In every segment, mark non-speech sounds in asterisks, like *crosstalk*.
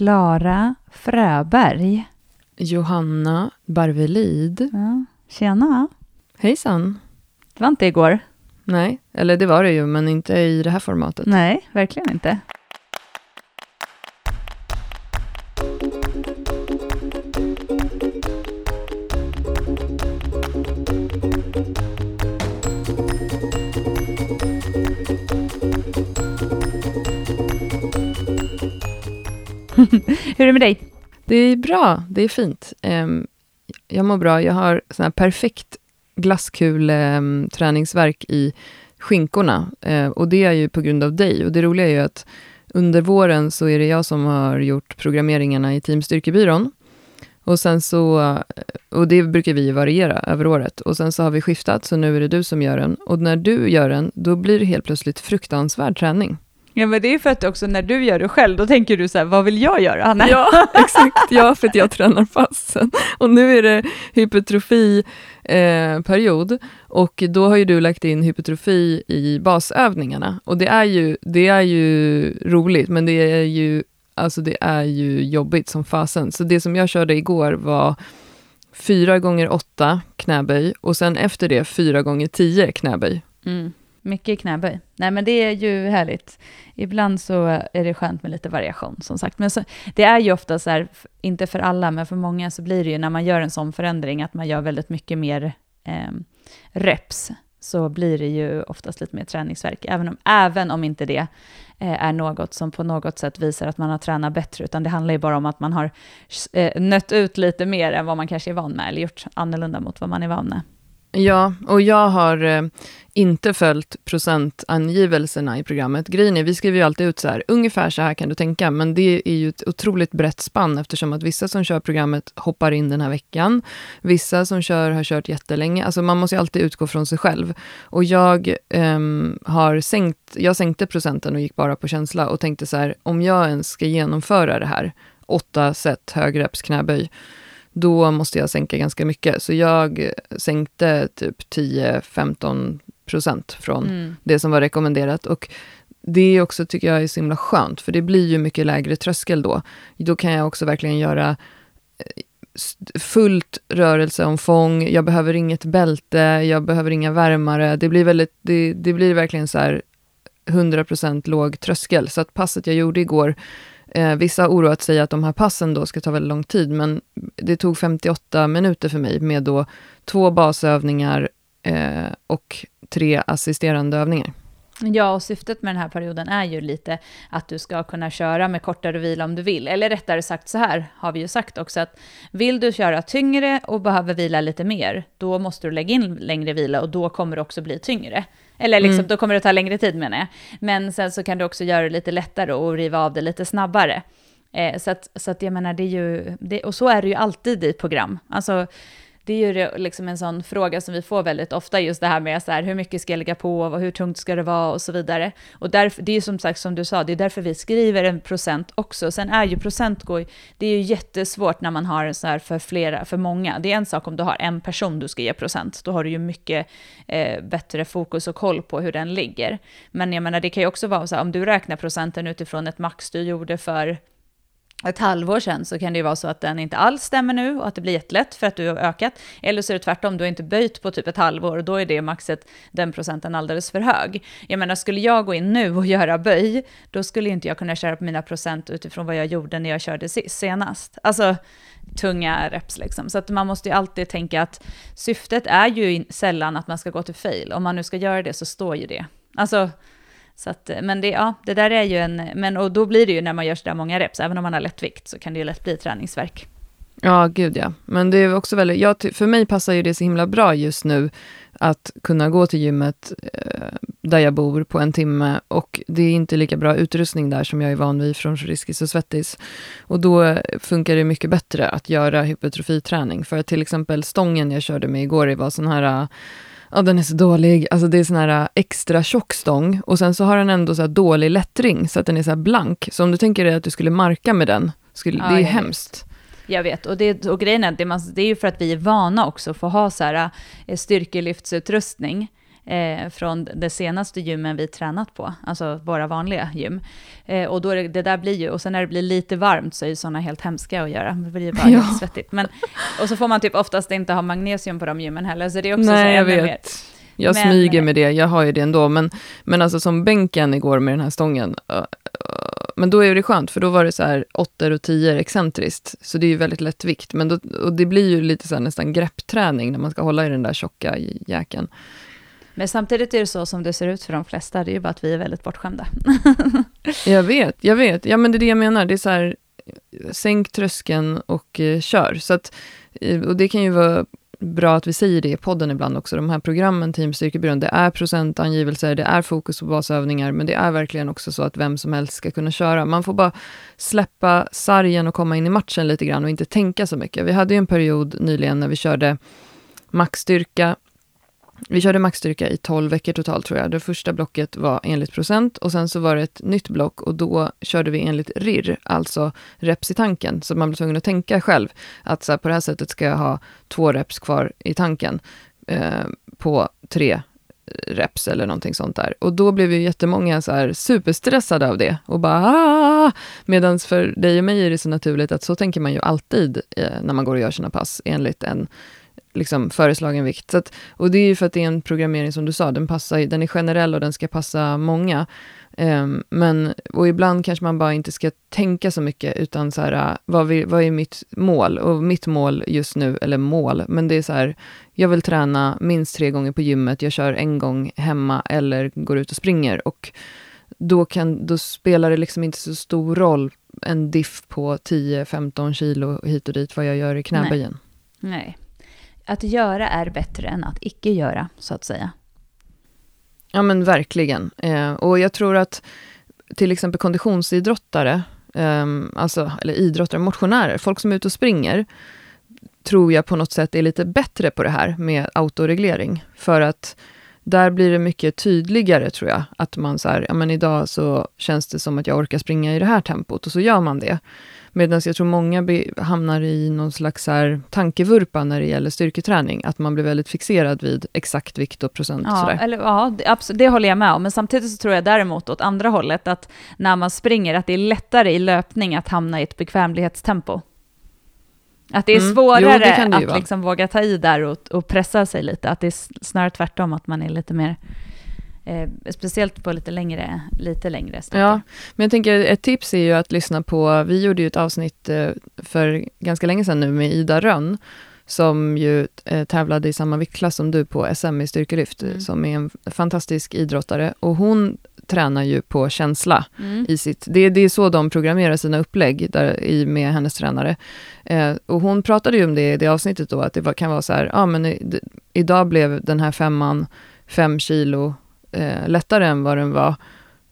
Klara Fröberg. Johanna Barvelid. Ja. Tjena. Hejsan. Det var inte igår. Nej, eller det var det ju, men inte i det här formatet. Nej, verkligen inte. Hur är det med dig? Det är bra, det är fint. Ehm, jag mår bra. Jag har sån här perfekt glasskul-träningsverk i skinkorna. Ehm, och det är ju på grund av dig. Och det roliga är ju att under våren så är det jag som har gjort programmeringarna i Team Styrkebyrån. Och sen så, och det brukar vi variera över året. Och sen så har vi skiftat, så nu är det du som gör den. Och när du gör den, då blir det helt plötsligt fruktansvärd träning. Ja, men det är för att också när du gör det själv, då tänker du så här, vad vill jag göra? Hanna? Ja, *laughs* exakt. Ja, för att jag tränar passen. Och nu är det hypertrofi-period. Eh, och då har ju du lagt in hypertrofi i basövningarna. Och det är ju, det är ju roligt, men det är ju, alltså det är ju jobbigt som fasen. Så det som jag körde igår var fyra gånger åtta knäböj och sen efter det fyra gånger tio knäböj. Mm. Mycket knäböj. Nej, men det är ju härligt. Ibland så är det skönt med lite variation, som sagt. Men så, det är ju ofta så här, inte för alla, men för många så blir det ju när man gör en sån förändring, att man gör väldigt mycket mer eh, reps, så blir det ju oftast lite mer träningsverk, även om, även om inte det eh, är något som på något sätt visar att man har tränat bättre, utan det handlar ju bara om att man har eh, nött ut lite mer än vad man kanske är van med, eller gjort annorlunda mot vad man är van med. Ja, och jag har eh, inte följt procentangivelserna i programmet. Grejen är, vi skriver ju alltid ut så här, ungefär så här kan du tänka, men det är ju ett otroligt brett spann eftersom att vissa som kör programmet hoppar in den här veckan. Vissa som kör har kört jättelänge. Alltså man måste ju alltid utgå från sig själv. Och jag eh, har sänkt, jag sänkte procenten och gick bara på känsla och tänkte så här, om jag ens ska genomföra det här, åtta set högreps knäböj, då måste jag sänka ganska mycket. Så jag sänkte typ 10-15 procent från mm. det som var rekommenderat. Och det är också, tycker jag, är så himla skönt, för det blir ju mycket lägre tröskel då. Då kan jag också verkligen göra eh, fullt rörelseomfång, jag behöver inget bälte, jag behöver inga värmare. Det blir, väldigt, det, det blir verkligen så här 100% låg tröskel. Så att passet jag gjorde igår Eh, vissa har oroat sig att de här passen då ska ta väldigt lång tid, men det tog 58 minuter för mig med då två basövningar eh, och tre assisterande övningar. Ja, och syftet med den här perioden är ju lite att du ska kunna köra med kortare vila om du vill. Eller rättare sagt så här, har vi ju sagt också, att vill du köra tyngre och behöver vila lite mer, då måste du lägga in längre vila och då kommer det också bli tyngre. Eller liksom, mm. då kommer det ta längre tid menar jag. Men sen så kan du också göra det lite lättare och riva av det lite snabbare. Eh, så, att, så att jag menar, det är ju, det, och så är det ju alltid i program. Alltså, det är ju liksom en sån fråga som vi får väldigt ofta, just det här med så här, hur mycket ska jag lägga på, och hur tungt ska det vara och så vidare. Och därför, det är ju som sagt som du sa, det är därför vi skriver en procent också. Sen är ju procent, går, det är ju jättesvårt när man har en så här för flera, för många. Det är en sak om du har en person du ska ge procent, då har du ju mycket eh, bättre fokus och koll på hur den ligger. Men jag menar, det kan ju också vara så här, om du räknar procenten utifrån ett max du gjorde för ett halvår sedan så kan det ju vara så att den inte alls stämmer nu och att det blir jättelätt för att du har ökat. Eller så är det tvärtom, du har inte böjt på typ ett halvår och då är det maxet, den procenten alldeles för hög. Jag menar, skulle jag gå in nu och *laughs* göra böj, då skulle inte jag kunna köra på mina procent utifrån vad jag gjorde när jag körde senast. Alltså tunga reps liksom. Så att man måste ju alltid tänka att syftet är ju sällan att man ska gå till fail. Om man nu ska göra det så står ju det. Alltså, så att, men det, ja, det där är ju en, men och då blir det ju när man gör sådär många reps, även om man har lätt vikt, så kan det ju lätt bli träningsverk. Ja, gud ja. Men det är också väldigt, ja, för mig passar ju det så himla bra just nu att kunna gå till gymmet eh, där jag bor på en timme och det är inte lika bra utrustning där som jag är van vid från Friskis och Svettis. Och då funkar det mycket bättre att göra hypertrofiträning. För att till exempel stången jag körde med igår, det var sån här ja den är så dålig, alltså det är sån här äh, extra tjock stång och sen så har den ändå så dålig lättring så att den är så blank. Så om du tänker dig att du skulle marka med den, skulle, ja, det är hemskt. Jag vet, och, det, och grejen är att det, det är ju för att vi är vana också för att ha så här äh, styrkelyftsutrustning. Eh, från det senaste gymmen vi tränat på, alltså våra vanliga gym. Eh, och då det, det, där blir ju, och sen när det blir lite varmt så är ju sådana helt hemska att göra, det blir bara *laughs* ja. svettigt. Men, och så får man typ oftast inte ha magnesium på de gymmen heller, så det är också Nej, så jag vet. Mer. Jag men, smyger med det, jag har ju det ändå, men, men alltså som bänken igår med den här stången, men då är det skönt, för då var det så här 8 och 10 excentriskt, så det är ju väldigt lätt vikt. Men då, och det blir ju lite så nästan greppträning när man ska hålla i den där tjocka jäkeln. Men samtidigt är det så som det ser ut för de flesta, det är ju bara att vi är väldigt bortskämda. *laughs* jag vet, jag vet. Ja, men det är det jag menar. Det är så här, sänk tröskeln och eh, kör. Så att, eh, och det kan ju vara bra att vi säger det i podden ibland också. De här programmen, Team Styrkebyrån, det är procentangivelser, det är fokus på basövningar, men det är verkligen också så att vem som helst ska kunna köra. Man får bara släppa sargen och komma in i matchen lite grann och inte tänka så mycket. Vi hade ju en period nyligen när vi körde maxstyrka vi körde maxstyrka i 12 veckor totalt tror jag. Det första blocket var enligt procent och sen så var det ett nytt block och då körde vi enligt RIR, alltså reps i tanken. Så man blev tvungen att tänka själv att så här, på det här sättet ska jag ha två reps kvar i tanken eh, på tre eh, reps eller någonting sånt där. Och då blev ju jättemånga så här superstressade av det och bara ah! Medan för dig och mig är det så naturligt att så tänker man ju alltid eh, när man går och gör sina pass enligt en liksom föreslagen vikt. Så att, och det är ju för att det är en programmering som du sa, den, passar, den är generell och den ska passa många. Um, men, och ibland kanske man bara inte ska tänka så mycket, utan så här, äh, vad, vi, vad är mitt mål? Och mitt mål just nu, eller mål, men det är så här, jag vill träna minst tre gånger på gymmet, jag kör en gång hemma eller går ut och springer. Och då, kan, då spelar det liksom inte så stor roll, en diff på 10-15 kilo hit och dit, vad jag gör i knäböjen. Nej. Nej. Att göra är bättre än att icke göra, så att säga. Ja, men verkligen. Eh, och jag tror att till exempel konditionsidrottare, eh, alltså, eller idrottare, motionärer, folk som är ute och springer, tror jag på något sätt är lite bättre på det här med autoreglering. För att där blir det mycket tydligare, tror jag, att man så här, ja men idag så känns det som att jag orkar springa i det här tempot, och så gör man det. Medan jag tror många hamnar i någon slags här tankevurpa när det gäller styrketräning, att man blir väldigt fixerad vid exakt vikt och procent. Ja, sådär. Eller, ja det, absolut, det håller jag med om, men samtidigt så tror jag däremot åt andra hållet, att när man springer, att det är lättare i löpning att hamna i ett bekvämlighetstempo. Att det är mm. svårare jo, det att liksom våga ta i där och, och, pressa sig lite, att det är snarare tvärtom, att man är lite mer Eh, speciellt på lite längre, lite längre sträckor. Ja, men jag tänker ett tips är ju att lyssna på, vi gjorde ju ett avsnitt eh, för ganska länge sedan nu med Ida Rönn, som ju eh, tävlade i samma viktklass som du på SM i styrkelyft, mm. som är en fantastisk idrottare. Och hon tränar ju på känsla. Mm. i sitt... Det, det är så de programmerar sina upplägg där, i, med hennes tränare. Eh, och hon pratade ju om det i det avsnittet då, att det var, kan vara så här, ja men i, idag blev den här femman fem kilo eh, lättare än vad den var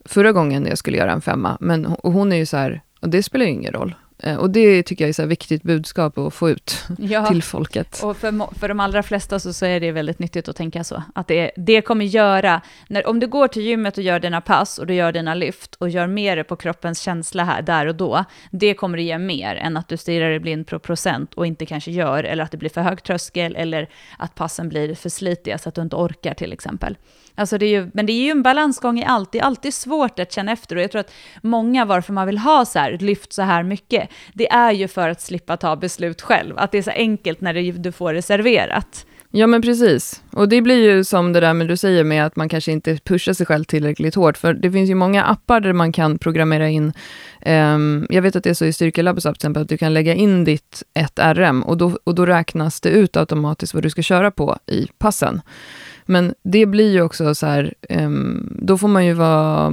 förra gången jag skulle göra en femma. Men och hon är ju så här, och det spelar ju ingen roll. Eh, och det tycker jag är ett viktigt budskap att få ut *laughs* ja, till folket. Och för, för de allra flesta så, så är det väldigt nyttigt att tänka så. Att det, det kommer göra, när, om du går till gymmet och gör dina pass och du gör dina lyft och gör mer på kroppens känsla här, där och då, det kommer att ge mer än att du stirrar dig blind på procent och inte kanske gör, eller att det blir för hög tröskel, eller att passen blir för slitiga så att du inte orkar till exempel. Alltså det är ju, men det är ju en balansgång i allt. Det är alltid svårt att känna efter och jag tror att många varför man vill ha så här, lyft så här mycket, det är ju för att slippa ta beslut själv. Att det är så enkelt när det, du får det serverat. Ja men precis. Och det blir ju som det där med du säger med att man kanske inte pushar sig själv tillräckligt hårt. För det finns ju många appar där man kan programmera in, um, jag vet att det är så i Styrkelabbets app till exempel, att du kan lägga in ditt 1RM och då, och då räknas det ut automatiskt vad du ska köra på i passen. Men det blir ju också så här, um, då får man ju vara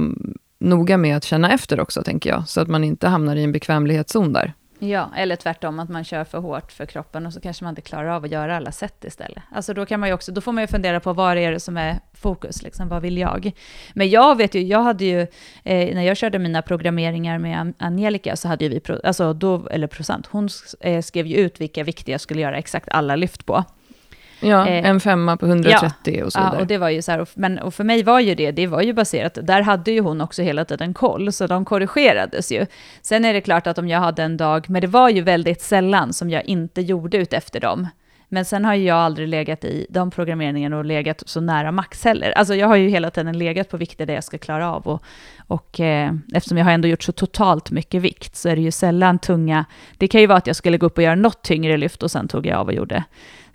noga med att känna efter också, tänker jag. Så att man inte hamnar i en bekvämlighetszon där. Ja, eller tvärtom, att man kör för hårt för kroppen och så kanske man inte klarar av att göra alla sätt istället. Alltså då, kan man ju också, då får man ju fundera på vad är det som är fokus, liksom, vad vill jag? Men jag vet ju, jag hade ju, eh, när jag körde mina programmeringar med Angelica, så hade ju vi, pro, alltså då, eller procent, hon eh, skrev ju ut vilka vikter jag skulle göra exakt alla lyft på. Ja, eh, en femma på 130 ja, och så vidare. Ja, och det var ju så här, men och för mig var ju det, det var ju baserat, där hade ju hon också hela tiden koll, så de korrigerades ju. Sen är det klart att om jag hade en dag, men det var ju väldigt sällan som jag inte gjorde ut efter dem. Men sen har jag aldrig legat i de programmeringarna och legat så nära max heller. Alltså jag har ju hela tiden legat på vikter där jag ska klara av. Och, och eh, eftersom jag har ändå gjort så totalt mycket vikt så är det ju sällan tunga... Det kan ju vara att jag skulle gå upp och göra något tyngre lyft och sen tog jag av och gjorde.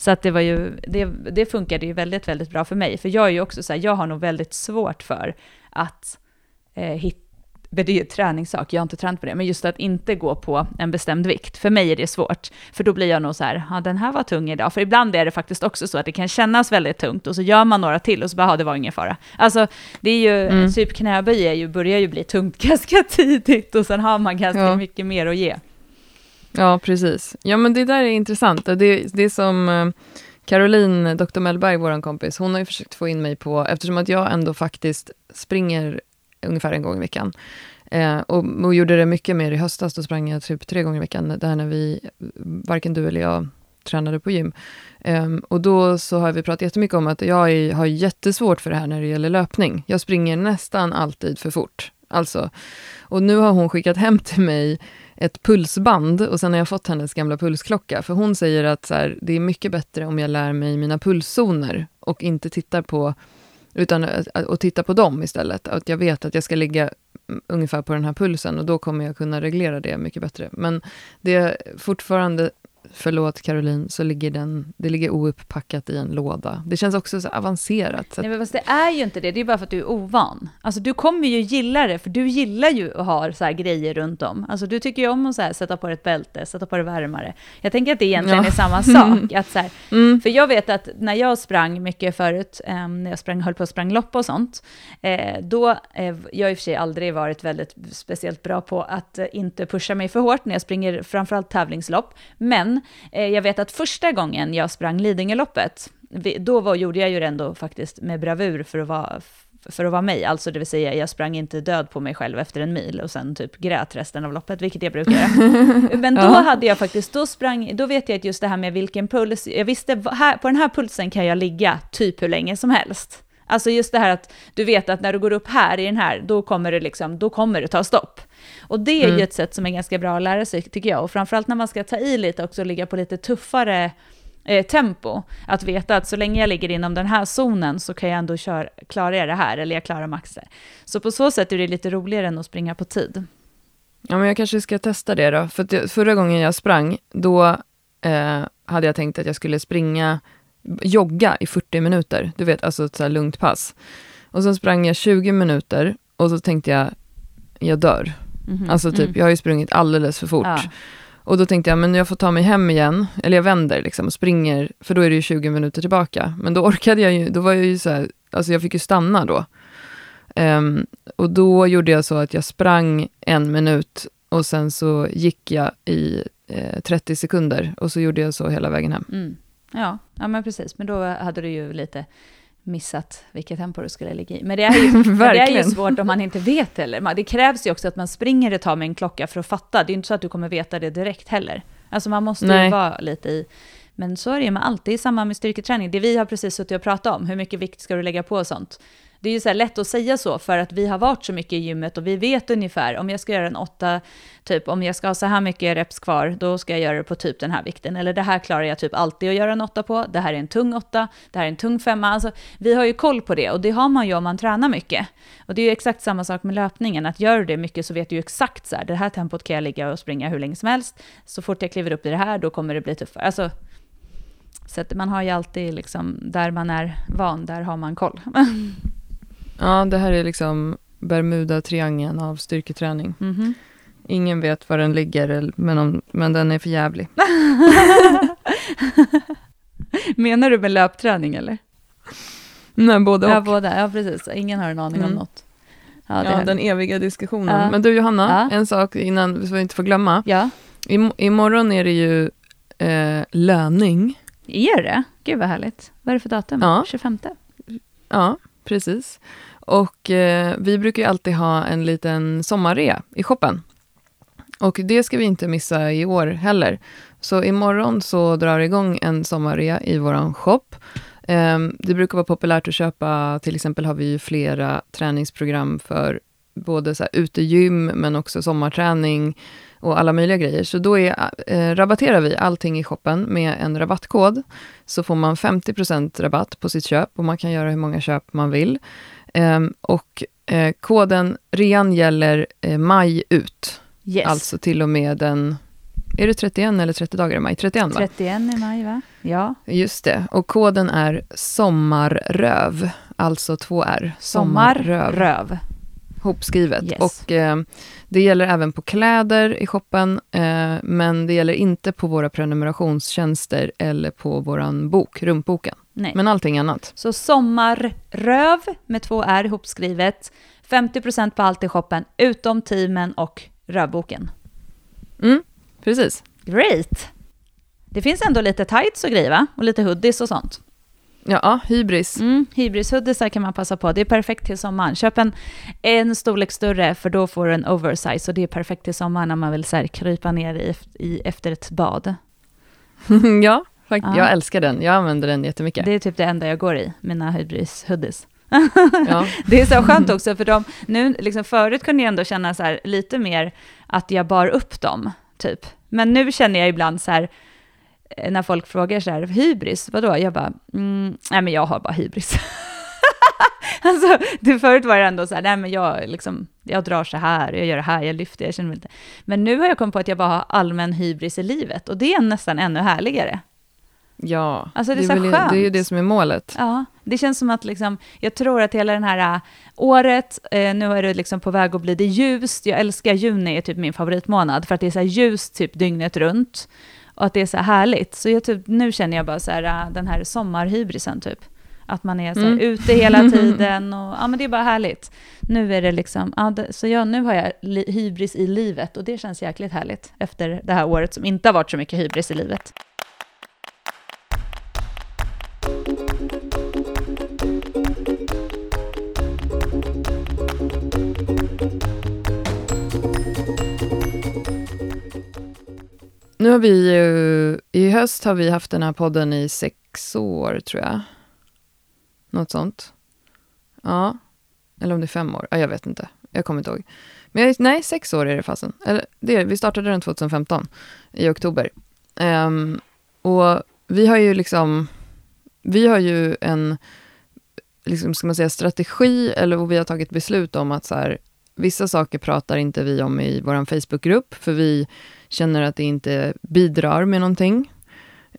Så att det var ju... Det, det funkade ju väldigt, väldigt bra för mig. För jag är ju också så här, jag har nog väldigt svårt för att eh, hitta det är ju träningssak, jag har inte tränat på det, men just att inte gå på en bestämd vikt, för mig är det svårt. För då blir jag nog så här, ja den här var tung idag. För ibland är det faktiskt också så att det kan kännas väldigt tungt och så gör man några till och så bara, ja det var ingen fara. Alltså det är ju, mm. typ knäböj är ju, börjar ju bli tungt *laughs* ganska tidigt och sen har man ganska ja. mycket mer att ge. Ja, precis. Ja men det där är intressant. Det, det är som eh, Caroline, Dr. Mellberg, vår kompis, hon har ju försökt få in mig på, eftersom att jag ändå faktiskt springer ungefär en gång i veckan. Eh, och, och, gjorde det mycket mer i höstas, då sprang jag typ tre gånger i veckan, där när vi, varken du eller jag tränade på gym. Um, och då så har vi pratat jättemycket om att jag är, har jättesvårt för det här när det gäller löpning. Jag springer nästan alltid för fort. Alltså. Och nu har hon skickat hem till mig ett pulsband och sen har jag fått hennes gamla pulsklocka. För hon säger att så här, det är mycket bättre om jag lär mig mina pulszoner och inte tittar på utan att, titta på dem istället. Att jag vet att jag ska ligga ungefär på den här pulsen och då kommer jag kunna reglera det mycket bättre. Men det är fortfarande förlåt Caroline, så ligger den, det ligger ouppackat i en låda. Det känns också så avancerat. Så Nej, men fast det är ju inte det, det är bara för att du är ovan. Alltså du kommer ju gilla det, för du gillar ju att ha så grejer runt om. Alltså du tycker ju om att så här, sätta på ett bälte, sätta på det varmare. Jag tänker att det egentligen ja. är samma *laughs* sak. Att så här, mm. För jag vet att när jag sprang mycket förut, eh, när jag sprang, höll på att sprang lopp och sånt, eh, då, eh, jag har i och för sig aldrig varit väldigt speciellt bra på att eh, inte pusha mig för hårt när jag springer framförallt tävlingslopp, men eh, jag vet att första gången jag sprang Lidingöloppet, då var, gjorde jag ju det ändå faktiskt med bravur för att vara för att vara mig, alltså det vill säga jag sprang inte död på mig själv efter en mil och sen typ grät resten av loppet, vilket jag brukar göra. *laughs* Men då hade jag faktiskt, då sprang, då vet jag att just det här med vilken puls, jag visste här, på den här pulsen kan jag ligga typ hur länge som helst. Alltså just det här att du vet att när du går upp här i den här, då kommer det liksom, då kommer det ta stopp. Och det är mm. ju ett sätt som är ganska bra att lära sig tycker jag. Och framförallt när man ska ta i lite också och ligga på lite tuffare eh, tempo. Att veta att så länge jag ligger inom den här zonen så kan jag ändå köra, klara jag det här, eller jag klarar maxer. Så på så sätt är det lite roligare än att springa på tid. Ja, men jag kanske ska testa det då. För det, förra gången jag sprang, då eh, hade jag tänkt att jag skulle springa, jogga i 40 minuter. Du vet, alltså ett så här lugnt pass. Och så sprang jag 20 minuter och så tänkte jag, jag dör. Mm. Alltså typ, mm. jag har ju sprungit alldeles för fort. Ja. Och då tänkte jag, men jag får ta mig hem igen, eller jag vänder liksom och springer, för då är det ju 20 minuter tillbaka. Men då orkade jag ju, då var jag ju så här, alltså jag fick ju stanna då. Um, och då gjorde jag så att jag sprang en minut och sen så gick jag i eh, 30 sekunder och så gjorde jag så hela vägen hem. Mm. Ja, ja, men precis. Men då hade du ju lite missat vilket tempo du skulle ligga i. Men det är ju, *laughs* det är ju svårt om man inte vet heller. Det krävs ju också att man springer ett tag med en klocka för att fatta. Det är ju inte så att du kommer veta det direkt heller. Alltså man måste Nej. ju vara lite i... Men så är det ju med allt, det är samma med styrketräning. Det vi har precis suttit och pratat om, hur mycket vikt ska du lägga på och sånt det är ju så lätt att säga så för att vi har varit så mycket i gymmet och vi vet ungefär om jag ska göra en åtta, typ om jag ska ha så här mycket reps kvar, då ska jag göra det på typ den här vikten. Eller det här klarar jag typ alltid att göra en åtta på, det här är en tung åtta, det här är en tung femma. Alltså, vi har ju koll på det och det har man ju om man tränar mycket. Och det är ju exakt samma sak med löpningen, att gör du det mycket så vet du ju exakt så här, det här tempot kan jag ligga och springa hur länge som helst. Så fort jag kliver upp i det här, då kommer det bli tuffare. Alltså, så att man har ju alltid liksom, där man är van, där har man koll. *laughs* Ja, det här är liksom Bermuda-triangeln av styrketräning. Mm -hmm. Ingen vet var den ligger, men, om, men den är för jävlig. *laughs* Menar du med löpträning eller? Nej, både och. Ja, båda. Ja, precis. Ingen har en aning mm. om något. Ja, ja den eviga diskussionen. Ja. Men du Johanna, ja. en sak innan, så vi inte får glömma. Ja. I, imorgon är det ju eh, löning. Är det? Gud vad härligt. Vad är det för datum? Ja. 25? Ja, precis. Och eh, vi brukar ju alltid ha en liten sommarrea i shoppen. Och det ska vi inte missa i år heller. Så imorgon så drar det igång en sommarrea i vår shop. Eh, det brukar vara populärt att köpa, till exempel har vi flera träningsprogram för både så här utegym, men också sommarträning. och alla möjliga grejer. Så då är, eh, rabatterar vi allting i shoppen med en rabattkod. Så får man 50% rabatt på sitt köp och man kan göra hur många köp man vill. Eh, och eh, koden rean gäller eh, maj ut. Yes. Alltså till och med den är det 31 eller 30 dagar i maj? 31 va? 31 i maj va? Ja. Just det. Och koden är sommarröv, alltså två R. Sommarröv. Röv. Hopskrivet. Yes. Och eh, det gäller även på kläder i shoppen, eh, men det gäller inte på våra prenumerationstjänster eller på vår bok, rumpboken. Nej. Men allting annat. Så sommarröv med två R ihopskrivet. 50% på allt i shoppen, utom teamen och rövboken. Mm, precis. Great! Det finns ändå lite tights och grejer va? Och lite hoodies och sånt. Ja, hybris. Mm, hybris-hoodiesar kan man passa på. Det är perfekt till sommaren. Köp en, en storlek större för då får du en oversize och det är perfekt till sommaren när man vill så här, krypa ner i, i, efter ett bad. *laughs* ja, fakt- Ja. jag älskar den. Jag använder den jättemycket. Det är typ det enda jag går i, mina hybris-hoodies. Ja. *laughs* Det är så skönt också, för de, nu, liksom förut kunde jag ändå känna så här, lite mer att jag bar upp dem, typ. Men nu känner jag ibland så här, när folk frågar så här, hybris, vadå? Jag bara, mm, nej men jag har bara hybris. *laughs* alltså, det förut var det ändå så här, nej men jag, liksom, jag drar så här, jag gör det här, jag lyfter, jag känner mig lite... Men nu har jag kommit på att jag bara har allmän hybris i livet, och det är nästan ännu härligare. ja. Alltså, det är så väl- skönt. det är ju det som är målet. Ja, det känns som att liksom, jag tror att hela det här äh, året, eh, nu är det liksom på väg att bli det ljust. Jag älskar juni, är typ min favoritmånad, för att det är så här ljust typ dygnet runt. Och att det är så här härligt. Så jag typ, nu känner jag bara så här, äh, den här sommarhybrisen typ. Att man är så här, Mm. ute hela *laughs* tiden och ja men det är bara härligt. Nu är det liksom, ja, det, så jag, nu har jag li, hybris i livet och det känns jäkligt härligt efter det här året som inte har varit så mycket hybris i livet. Nu har vi ju, i höst har vi haft den här podden i sex år, tror jag. Något sånt. Ja. Eller om det är fem år. Ja, jag vet inte. Jag kommer inte ihåg. Men jag, nej, sex år är det fasen. Eller, det vi startade den 2015, i oktober. Um, och vi har ju liksom, vi har ju en, liksom, ska man säga strategi, eller och vi har tagit beslut om att så här, vissa saker pratar inte vi om i vår Facebookgrupp, för vi känner att det inte bidrar med någonting.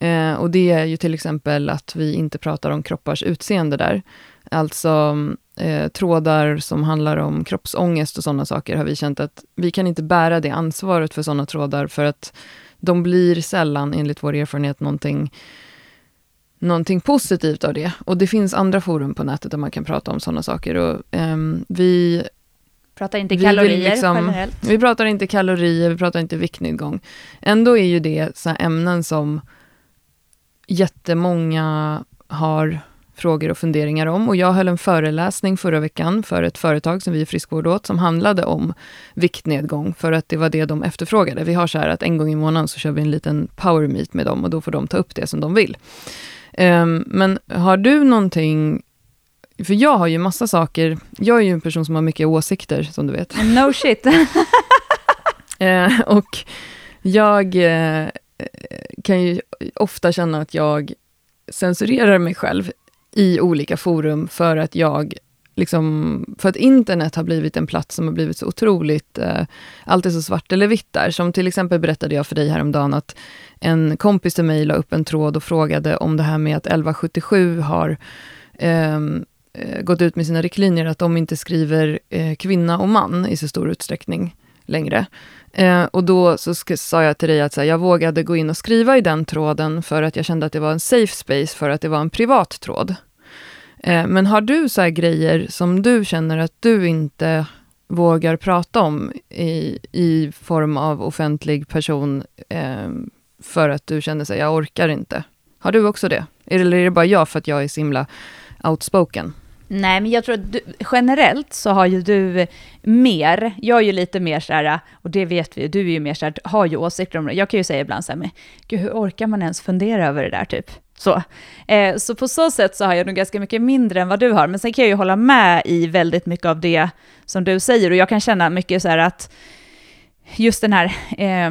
Eh, och det är ju till exempel att vi inte pratar om kroppars utseende där. Alltså eh, trådar som handlar om kroppsångest och sådana saker har vi känt att vi kan inte bära det ansvaret för sådana trådar för att de blir sällan, enligt vår erfarenhet, någonting, någonting positivt av det. Och det finns andra forum på nätet där man kan prata om sådana saker. Och, eh, vi Pratar inte Vi kalorier liksom- generellt. vi pratar inte kalorier, vi pratar inte viktnedgång. Ändå är ju det så ämnen som jättemånga har frågor och funderingar om. Och jag höll en föreläsning förra veckan för ett företag som vi är friskvård åt, som handlade om viktnedgång, för att det var det de efterfrågade. Vi har så här att en gång i månaden så kör vi en liten power meet med dem och då får de ta upp det som de vill. Ehm, men har du någonting för jag har ju massa saker, jag är ju en person som har mycket åsikter, som du vet. No shit. *laughs* Eh, och jag eh, kan ju ofta känna att jag censurerar mig själv i olika forum för att jag liksom, för att internet har blivit en plats som har blivit så otroligt, eh, allt är så svart eller vitt där. Som till exempel berättade jag för dig häromdagen att en kompis till mig la upp en tråd och frågade om det här med att 1177 har eh, Eh, gått ut med sina riktlinjer att de inte skriver eh, kvinna och man i så stor utsträckning längre. Eh, och då så sa jag till dig att så här, jag vågade gå in och skriva i den tråden för att jag kände att det var en safe space för att det var en privat tråd. Eh, men har du så här grejer som du känner att du inte vågar prata om i, i form av offentlig person eh, för att du känner sig jag orkar inte? Har du också det? Eller är det bara jag för att jag är så himla outspoken? Nej, men jag tror att du, generellt så har ju du mer, jag är ju lite mer så här, och det vet vi ju, du är ju mer så här, har ju åsikter om det. Jag kan ju säga ibland så här, men gud, hur orkar man ens fundera över det där typ? Så. Eh, så på så sätt så har jag nog ganska mycket mindre än vad du har, men sen kan jag ju hålla med i väldigt mycket av det som du säger, och jag kan känna mycket så här att just den här eh,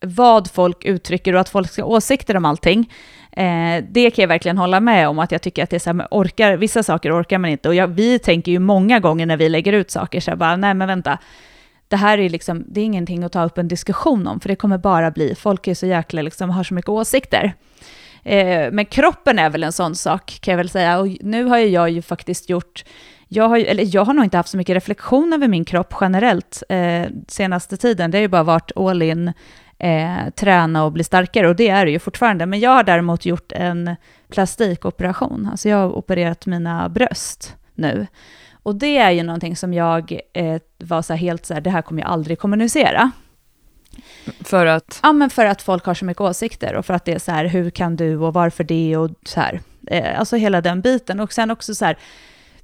vad folk uttrycker och att folk ska ha åsikter om allting. Eh, det kan jag verkligen hålla med om, att jag tycker att det är så här, orkar, vissa saker orkar man inte. Och jag, vi tänker ju många gånger när vi lägger ut saker, så här bara, nej men vänta, det här är liksom, det är ingenting att ta upp en diskussion om, för det kommer bara bli, folk är så jäkla, liksom, har så mycket åsikter. Eh, men kroppen är väl en sån sak, kan jag väl säga. Och nu har ju jag ju faktiskt gjort, jag har, eller jag har nog inte haft så mycket reflektion över min kropp generellt eh, senaste tiden. Det har ju bara varit all in, eh, träna och bli starkare, och det är det ju fortfarande. Men jag har däremot gjort en plastikoperation, alltså jag har opererat mina bröst nu. Och det är ju någonting som jag eh, var så helt så här, det här kommer jag aldrig kommunicera. För att? Ja, men för att folk har så mycket åsikter och för att det är så här, hur kan du och varför det och så här. Eh, alltså hela den biten. Och sen också så här,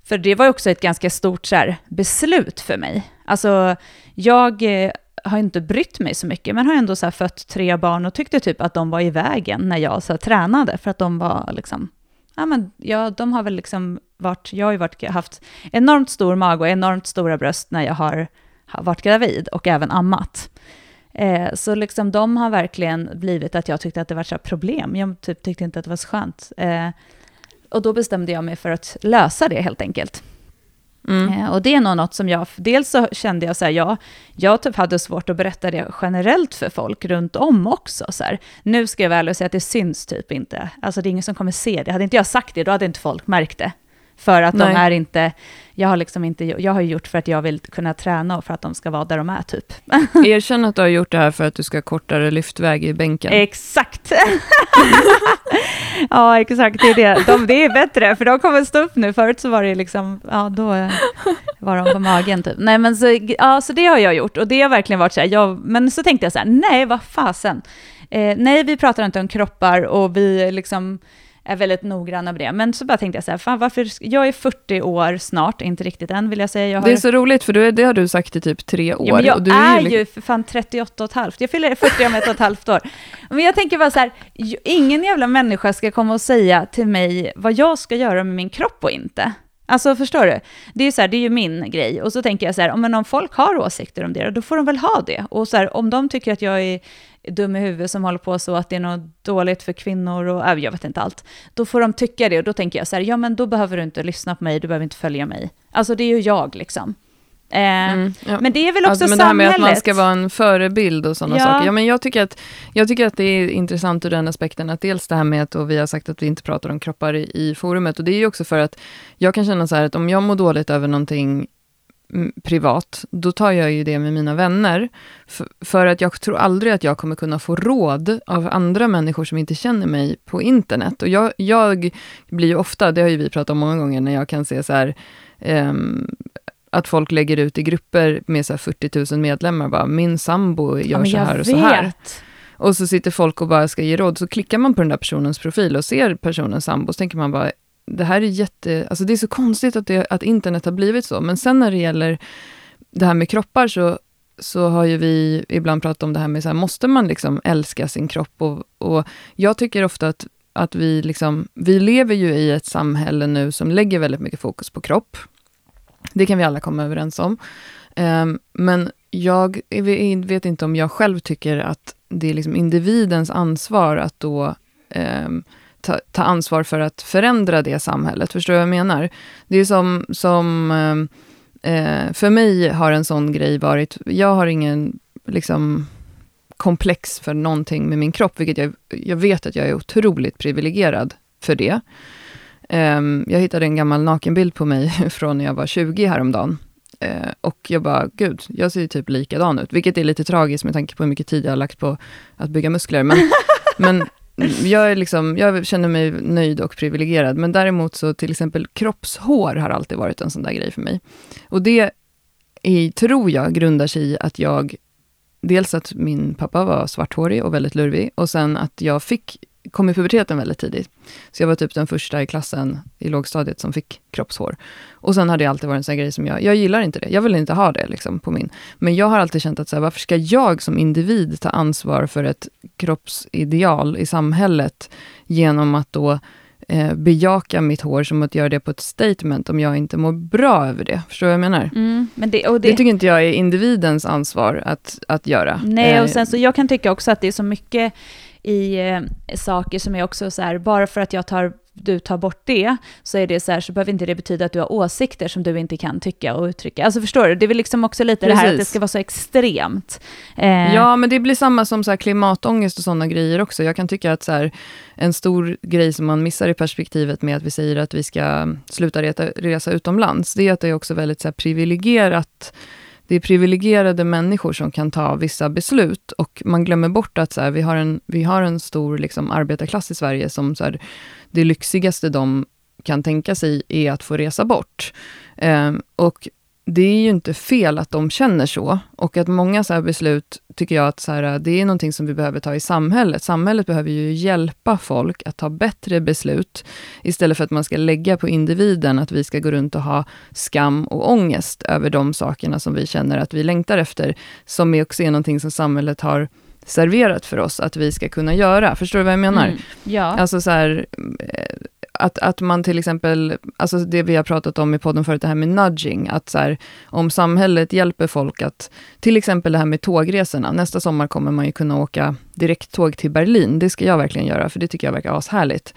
för det var ju också ett ganska stort så här, beslut för mig. Alltså, jag eh, har inte brytt mig så mycket, men har ändå så här, fött tre barn och tyckte typ att de var i vägen när jag så här, tränade, för att de var liksom, ja men ja, de har väl liksom varit, jag har ju varit, haft enormt stor mage och enormt stora bröst när jag har, har varit gravid och även ammat. Eh, så liksom de har verkligen blivit att jag tyckte att det var ett problem. Jag typ tyckte inte att det var så skönt. Eh, och då bestämde jag mig för att lösa det helt enkelt. Mm. Eh, och det är nog något som jag, dels så kände jag så här, ja, jag typ hade svårt att berätta det generellt för folk runt om också. Så här. Nu ska jag väl säga att det syns typ inte, alltså det är ingen som kommer se det. Hade inte jag sagt det, då hade inte folk märkt det. För att Nej. de är inte, jag har liksom inte, jag har gjort för att jag vill kunna träna och för att de ska vara där de är typ. *laughs* Erkänn att du har gjort det här för att du ska ha kortare lyftväg i bänken. Exakt! *laughs* ja, exakt, det är det. De, det är bättre, för de kommer stå upp nu. Förut så var det liksom, ja då var de på magen typ. Nej men så, ja, så det har jag gjort och det har verkligen varit så här, jag, men så tänkte jag så här, nej vad fasen. Eh, nej, vi pratar inte om kroppar och vi liksom, är väldigt noggranna med det. Men så bara tänkte jag så här, fan varför, jag är 40 år snart, inte riktigt än vill jag säga. Jag har, det är så roligt, för det har du sagt i typ tre år. Ja, men jag och du är, ju, ju för fan 38 och ett halvt. Jag fyller 40 om ett och ett halvt år. Men jag tänker bara så här, ingen jävla människa ska komma och säga till mig vad jag ska göra med min kropp och inte. Alltså förstår du? Det är ju så här, det är ju min grej. Och så tänker jag så här, men om folk har åsikter om det, då får de väl ha det. Och så här, om de tycker att jag är dum i huvudet som håller på så att det är något dåligt för kvinnor och äh, jag vet inte allt. Då får de tycka det och då tänker jag så här, ja men då behöver du inte lyssna på mig, du behöver inte följa mig. Alltså det är ju jag liksom. Eh, mm, ja. Men det är väl också alltså, men det här med att man ska vara en förebild och sådana ja. saker. Ja, men jag, tycker att, jag tycker att det är intressant ur den aspekten att dels det här med att vi har sagt att vi inte pratar om kroppar i, i forumet och det är ju också för att jag kan känna så här att om jag mår dåligt över någonting privat, då tar jag ju det med mina vänner. För, för, att jag tror aldrig att jag kommer kunna få råd av andra människor som inte känner mig på internet. Och jag, jag blir ju ofta, det har ju vi pratat om många gånger, när jag kan se så här, um, att folk lägger ut i grupper med så 40 000 medlemmar, bara min sambo gör ja, så här och så här. Och så sitter folk och bara ska ge råd, så klickar man på den där personens profil och ser personens sambo, så tänker man bara, det här är jätte... Alltså det är så konstigt att, det, att internet har blivit så. Men sen när det gäller det här med kroppar så, så har ju vi ibland pratat om det här med, så här, måste man liksom älska sin kropp? Och, och jag tycker ofta att, att vi liksom, vi lever ju i ett samhälle nu som lägger väldigt mycket fokus på kropp. Det kan vi alla komma överens om. Ehm, men jag vet inte om jag själv tycker att det är liksom individens ansvar att då ehm, ta, ta, ansvar för att förändra det samhället. Förstår du vad jag menar? Det är som, som ehm, eh, för mig har en sån grej varit, jag har ingen liksom komplex för någonting med min kropp, vilket jag, jag vet att jag är otroligt privilegierad för det. Um, jag hittade en gammal nakenbild på mig *laughs* från när jag var 20 häromdagen. Uh, och jag bara, gud, jag ser typ likadan ut. Vilket är lite tragiskt med tanke på hur mycket tid jag har lagt på att bygga muskler. Men, *laughs* men jag, är liksom, jag känner mig nöjd och privilegierad, men däremot så till exempel kroppshår har alltid varit en sån där grej för mig. Och det är, tror jag grundar sig i att jag, dels att min pappa var svarthårig och väldigt lurvig, och sen att jag fick kom i puberteten väldigt tidigt. Så jag var typ den första i klassen i lågstadiet som fick kroppshår. Och sen har det alltid varit en sån grej som jag, jag gillar inte det. Jag vill inte ha det liksom på min. Men jag har alltid känt att så här, varför ska jag som individ ta ansvar för ett kroppsideal i samhället genom att då eh, bejaka mitt hår som att göra det på ett statement om jag inte mår bra över det. Förstår du vad jag menar? Mm, men det, det, det tycker inte jag är individens ansvar att, att göra. Nej, och Eh, sen så jag kan tycka också att det är så mycket i eh, saker som är också så här, bara för att jag tar, du tar bort det, så är det så här, så behöver inte det betyda att du har åsikter som du inte kan tycka och uttrycka. Alltså förstår du? Det är väl liksom också lite det här att det Precis. ska vara så extremt. Eh, Ja, men det blir samma som så här klimatångest och sådana grejer också. Jag kan tycka att så här, en stor grej som man missar i perspektivet med att vi säger att vi ska sluta reta, resa utomlands, det är att det är också väldigt så privilegierat. Det är privilegierade människor som kan ta vissa beslut och man glömmer bort att så här, vi, har en, vi har en stor liksom, arbetarklass i Sverige som så här, det lyxigaste de kan tänka sig är att få resa bort. Eh, och det är ju inte fel att de känner så. Och att många så här beslut, tycker jag, att så här, det är någonting som vi behöver ta i samhället. Samhället behöver ju hjälpa folk att ta bättre beslut, istället för att man ska lägga på individen att vi ska gå runt och ha skam och ångest över de sakerna som vi känner att vi längtar efter, som är också är någonting som samhället har serverat för oss att vi ska kunna göra. Förstår du vad jag menar? Mm, ja. Alltså så här, att, att man till exempel, alltså det vi har pratat om i podden förut, det här med nudging, att så här, om samhället hjälper folk att, till exempel det här med tågresorna, nästa sommar kommer man ju kunna åka direkttåg till Berlin, det ska jag verkligen göra, för det tycker jag verkar ashärligt.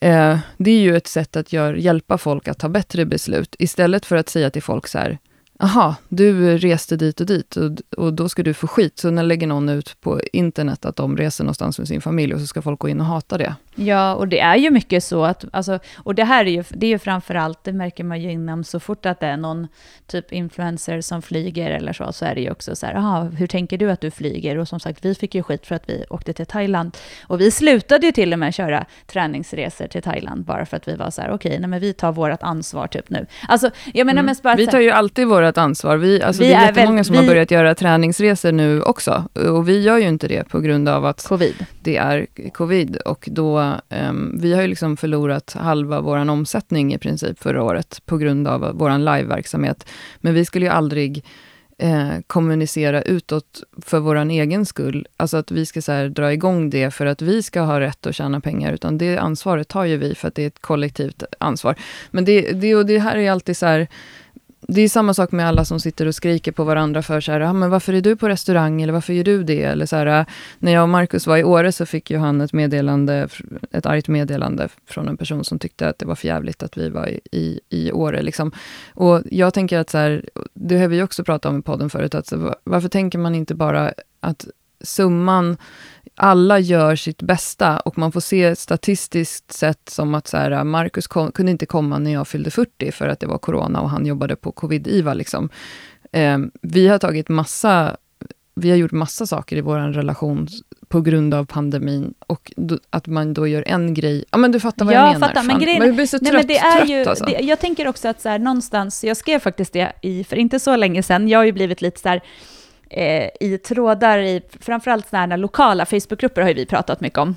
Eh, det är ju ett sätt att gör, hjälpa folk att ta bättre beslut, istället för att säga till folk så här, Aha, du reste dit och dit och, och då ska du få skit. Så när lägger någon ut på internet att de reser någonstans med sin familj och så ska folk gå in och hata det. Ja, och det är ju mycket så att, alltså, och det här är ju, det är ju framför allt, det märker man ju inom så fort att det är någon typ influencer som flyger eller så, så är det ju också så här, aha, hur tänker du att du flyger? Och som sagt, vi fick ju skit för att vi åkte till Thailand. Och vi slutade ju till och med köra träningsresor till Thailand, bara för att vi var så här, okej, nej men vi tar vårt ansvar typ nu. Alltså, jag menar mest bara Vi tar ju alltid vårt ansvar. Vi, alltså Vi det är, är jättemånga väl- som har vi- börjat göra träningsresor nu också. Och vi gör ju inte det på grund av att covid. det är covid. Och då, ehm, vi har ju liksom förlorat halva vår omsättning i princip förra året på grund av vår liveverksamhet. Men vi skulle ju aldrig eh, kommunicera utåt för vår egen skull. Alltså att vi ska så här, dra igång det för att vi ska ha rätt att tjäna pengar, utan det ansvaret tar ju vi för att det är ett kollektivt ansvar. Men det, det, och det här är alltid så här, det är samma sak med alla som sitter och skriker på varandra för så här, ah, men varför är du på restaurang eller varför gör du det? Eller så här, när jag och Markus var i Åre så fick ju han ett meddelande, ett argt meddelande från en person som tyckte att det var för jävligt att vi var i, i, i Åre. Liksom. Och jag tänker att så här, det har vi också pratat om i podden förut, att varför tänker man inte bara att summan, alla gör sitt bästa och man får se statistiskt sett som att så här, Marcus kom, kunde inte komma när jag fyllde 40 för att det var corona och han jobbade på covid-IVA. Liksom. Eh, vi har tagit massa, vi har gjort massa saker i vår relation på grund av pandemin och då, att man då gör en grej, ja men du fattar vad Ja, jag menar. fattar, men grejen- man blir så Nej, trött, men det är trött ju, alltså. det, jag tänker också att så här, någonstans, jag skrev faktiskt det i, för inte så länge sedan, jag har ju blivit lite så här, eh, i trådar i, framförallt sådana här lokala Facebookgrupper har ju vi pratat mycket om.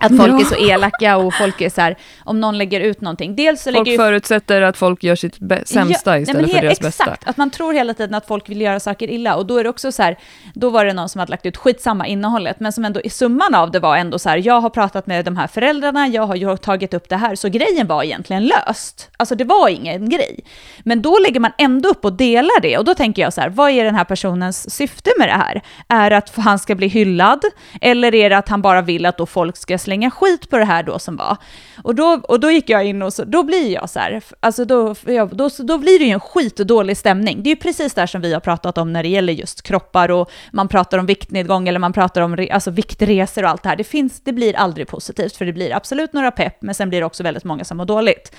Att folk Ja. är så elaka och folk är så här, om någon lägger ut någonting. Dels så Folk lägger ju förutsätter att folk gör sitt sämsta nej, istället men för deras exakt, bästa. att man tror hela tiden att folk vill göra saker illa. Och då är det också så här, då var det någon som hade lagt ut skitsamma innehållet, men som ändå i summan av det var ändå så här, jag har pratat med de här föräldrarna, jag har tagit upp det här, så grejen var egentligen löst. Alltså det var ingen grej. Men då lägger man ändå upp och delar det, och då tänker jag så här, vad är den här personens syfte med det här? Är det att han ska bli hyllad, eller är det att han bara vill att då folk ska slänga skit på det här då som var? Och då, och då gick jag in och så, då blir jag så här, alltså då, då, då blir det ju en skit och dålig stämning. Det är ju precis där som vi har pratat om när det gäller just kroppar och man pratar om viktnedgång eller man pratar om re, alltså viktresor och allt det här. Det, finns, det blir aldrig positivt för det blir absolut några pepp, men sen blir det också väldigt många som mår dåligt.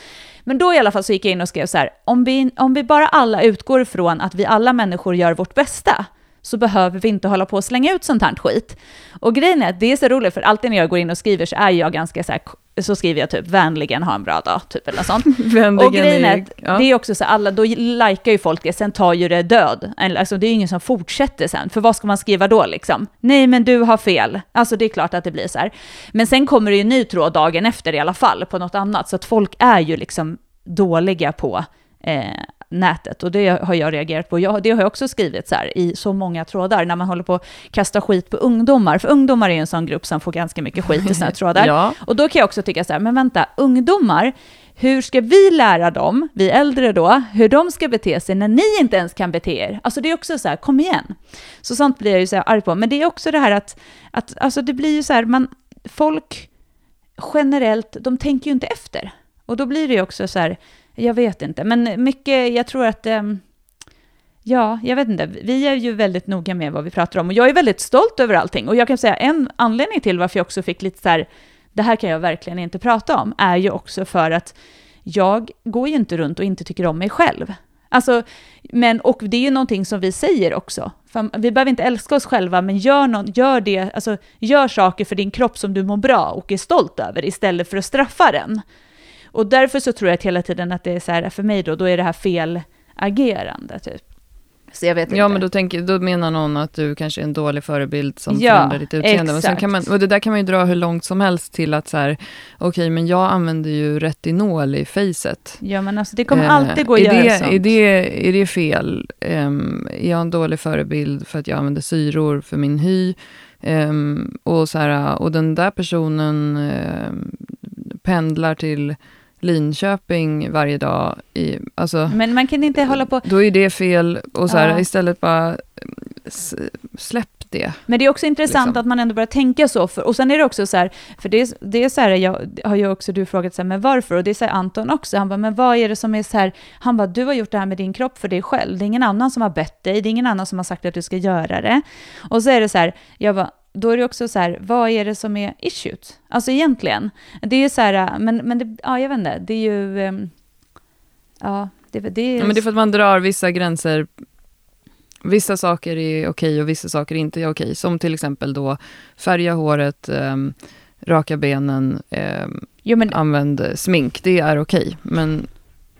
Men då i alla fall så gick jag in och skrev så här, om vi, om vi bara alla utgår ifrån att vi alla människor gör vårt bästa, så behöver vi inte hålla på och slänga ut sånt här skit. Och grejen är att det är så roligt, för alltid när jag går in och skriver så är jag ganska så här, så skriver jag typ vänligen ha en bra dag, typ eller sånt. *laughs* Vänligen Och grejen är att ja. det är också så alla, då likar ju folk det, sen tar ju det död. Alltså det är ju ingen som fortsätter sen, för vad ska man skriva då liksom? Nej men du har fel. Alltså det är klart att det blir så här. Men sen kommer det ju en ny tråd dagen efter i alla fall, på något annat, så att folk är ju liksom dåliga på eh, nätet. Och det har jag reagerat på. Jag, det har jag också skrivit så här, i så många trådar, när man håller på att kasta skit på ungdomar. För ungdomar är en sån grupp som får ganska mycket skit i såna *laughs* trådar. ja. Och då kan jag också tycka så här, men vänta, ungdomar, hur ska vi lära dem, vi äldre då, hur de ska bete sig när ni inte ens kan bete er? Alltså det är också så här, kom igen. Så sånt blir jag ju så här arg på. Men det är också det här att, att alltså det blir ju så här, man, folk generellt, de tänker ju inte efter. Och då blir det ju också så här, jag vet inte, men mycket, jag tror att, ehm, ja, jag vet inte, vi är ju väldigt noga med vad vi pratar om och jag är väldigt stolt över allting. Och jag kan säga en anledning till varför jag också fick lite så här, det här kan jag verkligen inte prata om, är ju också för att jag går ju inte runt och inte tycker om mig själv. Alltså, men, och det är ju någonting som vi säger också. För vi behöver inte älska oss själva, men gör, någon, gör, det, alltså, gör saker för din kropp som du mår bra och är stolt över, istället för att straffa den. Och därför så tror jag att hela tiden att det är så här, för mig då, då är det här fel agerande typ. Så jag vet ja, inte. men då, tänker, då menar någon att du kanske är en dålig förebild som Ja, förändrar ditt utseende. Men exakt. kan man, och det där kan man ju dra hur långt som helst till att så här, okej, men jag använder ju retinol i facet. Ja, men alltså det kommer Eh, alltid gå att är göra det, sånt. är det, är det fel? Um, är jag en dålig förebild för att jag använder syror för min hy? Ehm, och, så här, och den där personen ehm, pendlar till Linköping varje dag. I, alltså, Men man kan inte hålla på... då är det fel. Och så här, Ja. istället bara släpp det. Men det är också intressant Liksom. att man ändå börjar tänka så. För, och sen är det också så här, för det är, det är så här, jag har ju också du frågat så här, men varför? Och det säger Anton också. Han bara, men vad är det som är så här? Han bara, du har gjort det här med din kropp för dig själv. Det är ingen annan som har bett dig. Det är ingen annan som har sagt att du ska göra det. Och så är det så här, jag bara, då är det också så här, vad är det som är issuet? Alltså egentligen. Det är så här, men, men det, ja, jag vet inte, det är ju, ehm, ja, det, det är... Ja, men det är för att man drar vissa gränser. Vissa saker är okej och vissa saker inte är okej. Som till exempel då färga håret, ehm, raka benen, ehm, jo, men, använd smink. Det är okej. Men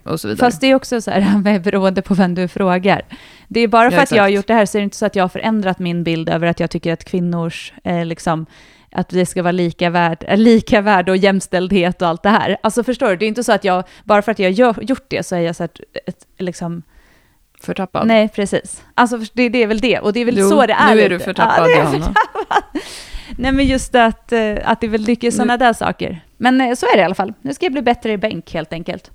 och så vidare. Fast det är också så här, *laughs* beroende på vem du frågar. Det är bara för Ja, att jag har gjort det här så är det inte så att jag har förändrat min bild över att jag tycker att kvinnors, eh, liksom, att det ska vara lika, värd, eh, lika värde och jämställdhet och allt det här. Alltså förstår du, det är inte så att jag, bara för att jag gör, gjort det så är jag så att, ett, liksom, Förtappad. nej precis. Alltså det, det är väl det, och det är väl Jo, så det är. nu är du förtappad, Ja, är Johanna. Nej men just att, eh, att det är väl mycket sådana där saker. Men eh, så är det i alla fall. Nu ska jag bli bättre i bänk helt enkelt.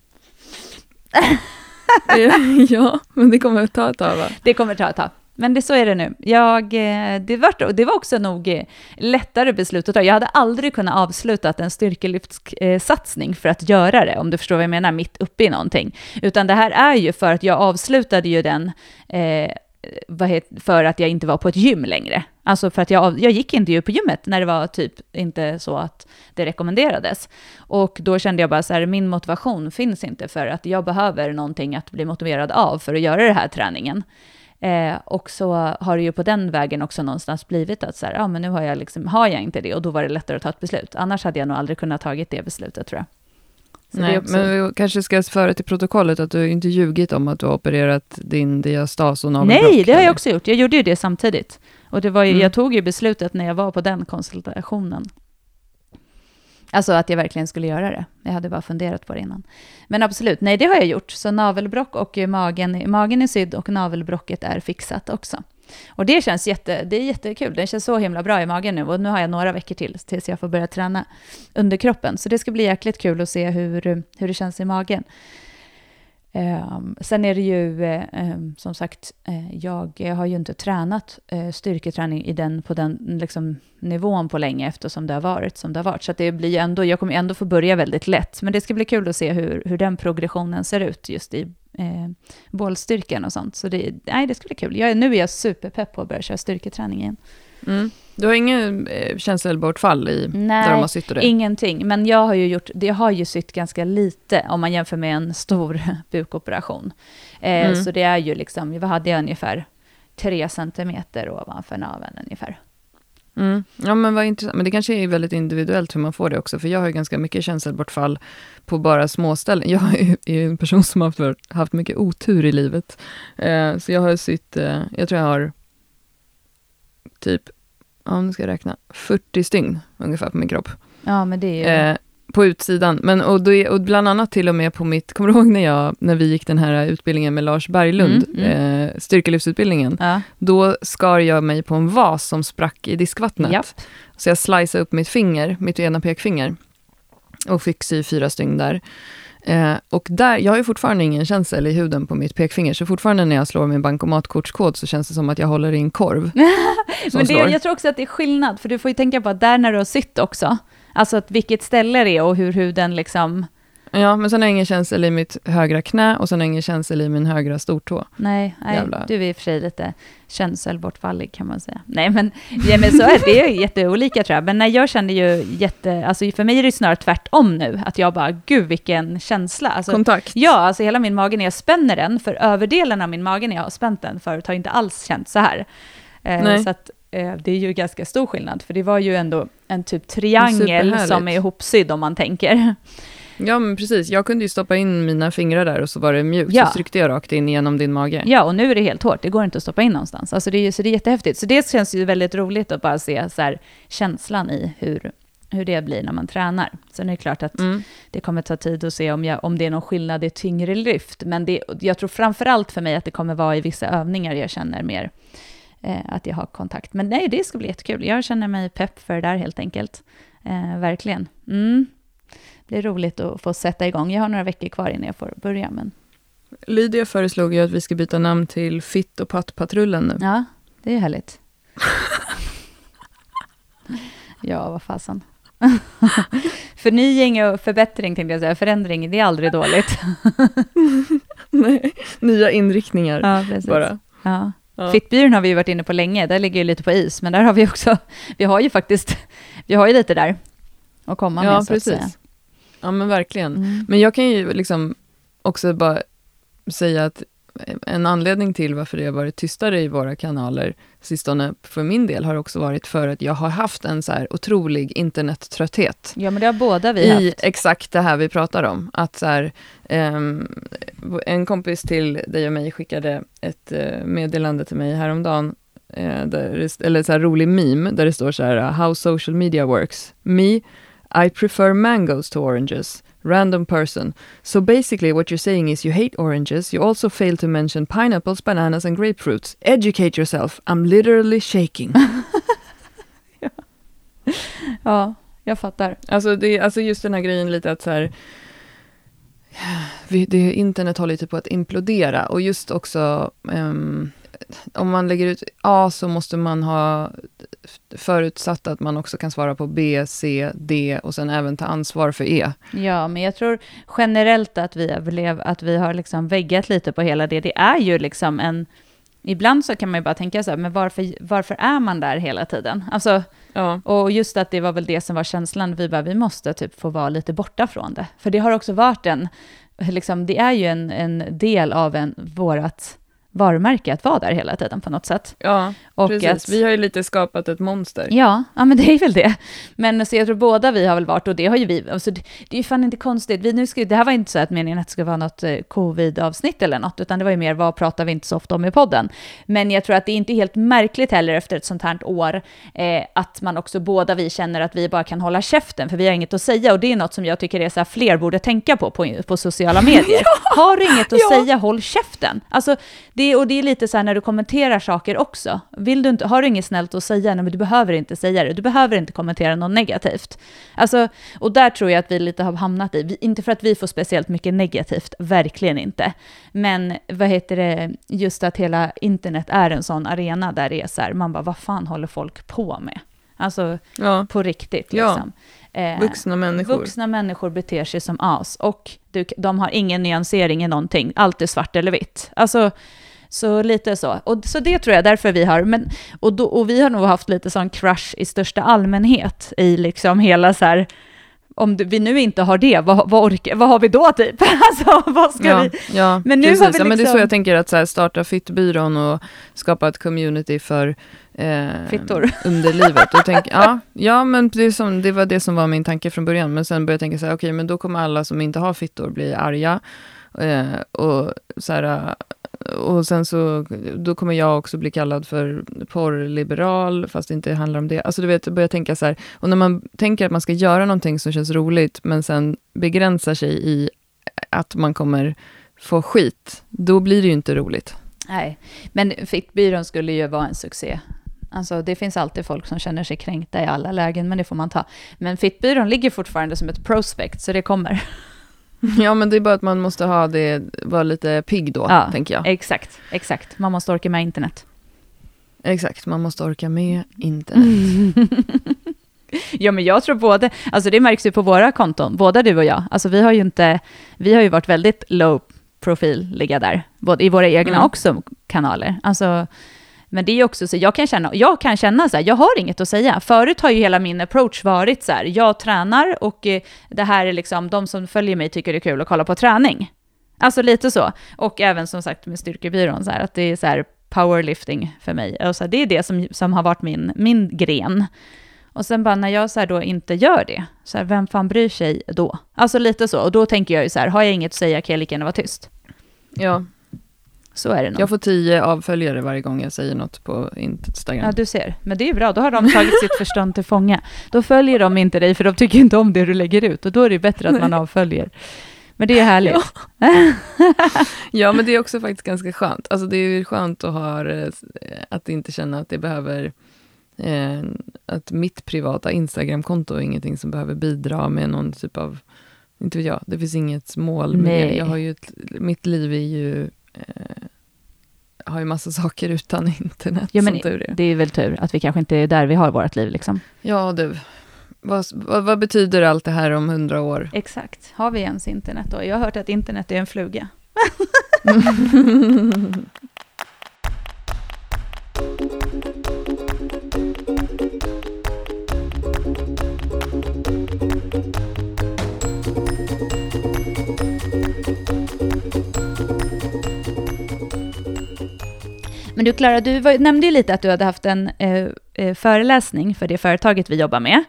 *laughs* ja, men det kommer att ta ett tag va? Det kommer ta ett tag. Men det, så är det nu. Jag, eh, det, var, det var också nog eh, lättare beslut att ta. Jag hade aldrig kunnat avsluta en styrkelyftssatsning för att göra det, om du förstår vad jag menar, mitt uppe i någonting. Utan det här är ju för att jag avslutade ju den eh, vad het, för att jag inte var på ett gym längre. Alltså för att jag, jag gick inte ju på gymmet när det var typ inte så att det rekommenderades. Och då kände jag bara så här, min motivation finns inte för att jag behöver någonting att bli motiverad av för att göra den här träningen. Eh, och så har det ju på den vägen också någonstans blivit att så här, ja men nu har jag, liksom, har jag inte det och då var det lättare att ta ett beslut. Annars hade jag nog aldrig kunnat tagit det beslutet tror jag. Så Nej, också, men vi kanske ska föra till protokollet att du inte ljugit om att du har opererat din diastas och navelbråck. Nej, det har jag också gjort. Jag gjorde ju det samtidigt. Och det var ju, Mm. jag tog ju beslutet när jag var på den konsultationen. Alltså att jag verkligen skulle göra det. Jag hade bara funderat på det innan. Men absolut, nej det har jag gjort. Så navelbrock och magen, magen är sydd och navelbrocket är fixat också. Och det känns jätte, det är jättekul. den känns så himla bra i magen nu. Och nu har jag några veckor till tills jag får börja träna under kroppen. Så det ska bli jäkligt kul att se hur, hur det känns i magen. Ehm, sen är det ju, eh, ehm, som sagt, eh, jag har ju inte tränat eh, styrketräning i den, på den liksom, nivån på länge eftersom det har varit som det har varit. Så att det blir ändå, jag kommer ju ändå få börja väldigt lätt. Men det ska bli kul att se hur, hur den progressionen ser ut just i eh, bålstyrkan och sånt. Så det, nej, det ska bli kul. Jag, är- nu är jag superpepp på att börja köra styrketräning igen. Mm. Du har ingen eh, känselbortfall i, där Nej, de har sytt och det? Ingenting, men jag har ju gjort, det har ju sytt ganska lite om man jämför med en stor *laughs* bukoperation. Eh, Mm. Så det är ju liksom, vad hade jag ungefär? Tre centimeter ovanför naveln ungefär. Mm. Ja, men vad intressant. Men det kanske är väldigt individuellt hur man får det också, för jag har ju ganska mycket känselbortfall på bara småställen. Jag är ju en person som har haft, haft mycket otur i livet. Eh, så jag har sytt, eh, jag tror jag har typ, ja nu ska jag räkna, 40 stygn ungefär på min kropp. Ja, men det är ju... Eh, på utsidan. Men, och, då och bland annat till och med på mitt, kommer du ihåg när, jag, när vi gick den här utbildningen med Lars Berglund, Mm, mm. Eh, styrkelyftsutbildningen, Ja. då skar jag mig på en vas som sprack i diskvattnet. Japp. Så jag sliceade upp mitt finger, mitt ena pekfinger, och fick sy fyra stygn där. Eh, och där, jag har ju fortfarande ingen känsel i huden på mitt pekfinger, så fortfarande när jag slår min bankomatkortskod så känns det som att jag håller i en korv. *laughs* Men det, jag tror också att det är skillnad, för du får ju tänka på att där när du har sytt också, alltså att vilket ställe det är och hur huden liksom, Ja, men sen har jag ingen känsel i mitt högra knä och sen har jag ingen känsel i min högra stortå. nej, nej Jävla- du är i och för sig lite känselbortfallig kan man säga. Nej men, ja, men så är det, är jätteolika tror jag. Men nej, jag kände ju jätte, alltså för mig är det snarare tvärtom nu, att jag bara, gud vilken känsla. Alltså, Kontakt. Ja, alltså hela min mage när jag spänner den, för överdelen av min mage när jag har spänt den förut har inte alls känt så här. Eh, Nej. så att eh, det är ju ganska stor skillnad, för det var ju ändå en typ triangel som är ihopsydd om man tänker. Ja, men precis. Jag kunde ju stoppa in mina fingrar där och så var det mjukt. Ja. Så tryckte jag rakt in genom din mage. Ja, och nu är det helt hårt, det går inte att stoppa in någonstans. Alltså det är, så det är jättehäftigt. Så det känns ju väldigt roligt att bara se så här, känslan i hur, hur det blir när man tränar. Sen är det klart att Mm. det kommer ta tid att se om, jag, om det är någon skillnad i tyngre lyft. Men det, jag tror framför allt för mig att det kommer vara i vissa övningar jag känner mer eh, att jag har kontakt. Men nej, det ska bli jättekul. Jag känner mig pepp för det där helt enkelt. Eh, verkligen. Mm. Det är roligt att få sätta igång. Jag har några veckor kvar innan jag får börja. Men Lydia föreslog ju att vi ska byta namn till Fitt och Pattpatrullen nu. ja, det är härligt. *laughs* ja, vad fasen. *laughs* Förnying och förbättring tänkte jag säga. Förändring, det är aldrig dåligt. *laughs* Nej, nya inriktningar Ja, precis. bara. Ja. Ja. Fittbyrån har vi ju varit inne på länge, där ligger ju lite på is, men där har vi också, vi har ju faktiskt, vi har ju lite där att komma Ja, med säga. precis. Ja, men verkligen. Mm. Men jag kan ju liksom också bara säga att en anledning till varför det har varit tystare i våra kanaler sistone, för min del, har också varit för att jag har haft en så här otrolig internettrötthet. Ja, men det har båda vi I haft. exakt det här vi pratar om. Att så här, ehm, en kompis till dig och mig skickade ett eh, meddelande till mig häromdagen, eh, där det, eller så här rolig meme, där det står så här, How social media works. Me, I prefer mangoes to oranges. Random person. So basically what you're saying is you hate oranges, you also fail to mention pineapples, bananas and grapefruits. Educate yourself, I'm literally shaking. *laughs* Ja, jag fattar. Alltså, det, alltså just den här grejen lite att så här, vi, det, internet håller lite på att implodera och just också ehm, om man lägger ut A så måste man ha förutsatt att man också kan svara på B, C, D och sen även ta ansvar för E. Ja, men jag tror generellt att vi, överlev, att vi har liksom väggat lite på hela det. Det är ju liksom en... Ibland så kan man ju bara tänka så här, men varför, varför är man där hela tiden? Alltså, Ja, och just att det var väl det som var känslan, vi bara, vi måste typ få vara lite borta från det. För det har också varit en, liksom, det är ju en, en del av en, vårat varumärke att vara där hela tiden på något sätt. ja Och precis. att, Vi har ju lite skapat ett monster. Ja, ja, men det är väl det. Men så jag tror båda vi har väl varit, och det har ju vi, alltså det, det är ju fan inte konstigt. Vi, nu ska, det här var inte så att meningen att det skulle vara något eh, covid-avsnitt eller något, utan det var ju mer vad pratar vi inte så ofta om i podden. Men jag tror att det är inte helt märkligt heller efter ett sånt här år, eh, att man också båda vi känner att vi bara kan hålla käften, för vi har inget att säga, och det är något som jag tycker är så här, fler borde tänka på på, på sociala medier. *laughs* Har du inget att Ja. säga, håll käften. Alltså, det, och det är lite så här när du kommenterar saker också. Vill du inte, har du inget snällt att säga, nej, men du behöver inte säga det. Du behöver inte kommentera något negativt. Alltså, och där tror jag att vi lite har hamnat i. Vi, inte för att vi får speciellt mycket negativt, verkligen inte. Men vad heter det, just att hela internet är en sån arena där det är så här, man bara, vad fan håller folk på med? Alltså Ja, på riktigt Ja. liksom. Eh, vuxna människor. Vuxna människor beter sig som as och du, de har ingen nyansering i någonting. Allt är svart eller vitt. Alltså, så lite så. Och, så det tror jag därför vi har. Men, och, då, och vi har nog haft lite sån crush i största allmänhet i liksom hela så här, om vi nu inte har det, vad, vad, orkar, vad har vi då typ? *laughs* Alltså, vad ska ja, vi? ja, Men nu har precis. vi ja, men det är så liksom- jag tänker att så här, starta Fittbyrån och skapa ett community för eh, Fittor. *laughs* underlivet. Och tänk, ja, ja, men det, som, det var det som var min tanke från början. Men sen började jag tänka så här, okej, men då kommer alla som inte har fittor bli arga. Eh, och så här, och sen så, då kommer jag också bli kallad för porrliberal, fast det inte handlar om det. Alltså du vet, börja tänka så här, och när man tänker att man ska göra någonting som känns roligt, men sen begränsar sig i att man kommer få skit, då blir det ju inte roligt. Nej, men Fittbyrån skulle ju vara en succé. Alltså det finns alltid folk som känner sig kränkta i alla lägen, men det får man ta. Men Fittbyrån ligger fortfarande som ett prospect, så det kommer. *laughs* Ja, men det är bara att man måste ha det, vara lite pigg då, ja, tänker jag. Exakt, exakt. Man måste orka med internet. Exakt, man måste orka med internet. *laughs* ja, men jag tror både, alltså det märks ju på våra konton, båda du och jag. Alltså vi har ju inte, vi har ju varit väldigt low profil ligga där, både i våra egna mm. också kanaler. Alltså, men det är också så, jag kan känna, jag kan känna så här, jag har inget att säga. Förut har ju hela min approach varit så här, jag tränar och eh, det här är liksom, de som följer mig tycker det är kul att kolla på träning. Alltså lite så. Och även som sagt med styrkebyrån, så här, att det är så här powerlifting för mig. Alltså, det är det som, som har varit min, min gren. Och sen bara när jag så då inte gör det, så här, vem fan bryr sig då? Alltså lite så. Och då tänker jag ju så här, har jag inget att säga kan jag lika gärna vara tyst. Ja, så är det nog. Jag får tio avföljare varje gång jag säger något på Instagram. Ja, du ser. Men det är bra, då har de *laughs* tagit sitt förstånd till fånga. Då följer de inte dig, för de tycker inte om det du lägger ut. Och då är det bättre att man avföljer. Men det är härligt. Ja. *laughs* ja, men det är också faktiskt ganska skönt. Alltså det är skönt att ha, eh, att inte känna att det behöver eh, att mitt privata Instagramkonto är ingenting som behöver bidra med någon typ av, inte vet jag, det finns inget mål med Nej. det. Jag har ju ett, mitt liv är ju har ju massa saker utan *laughs* internet. Ja, men är. Det är väl tur att vi kanske inte är där vi har vårt liv. Liksom. Ja, du. Vad, vad, vad, betyder allt det här om hundra år? Exakt. Har vi ens internet då? Jag har hört att internet är en fluga. *laughs* *laughs* Men du Klara, du var, nämnde ju lite att du hade haft en eh, eh, föreläsning för det företaget vi jobbar med.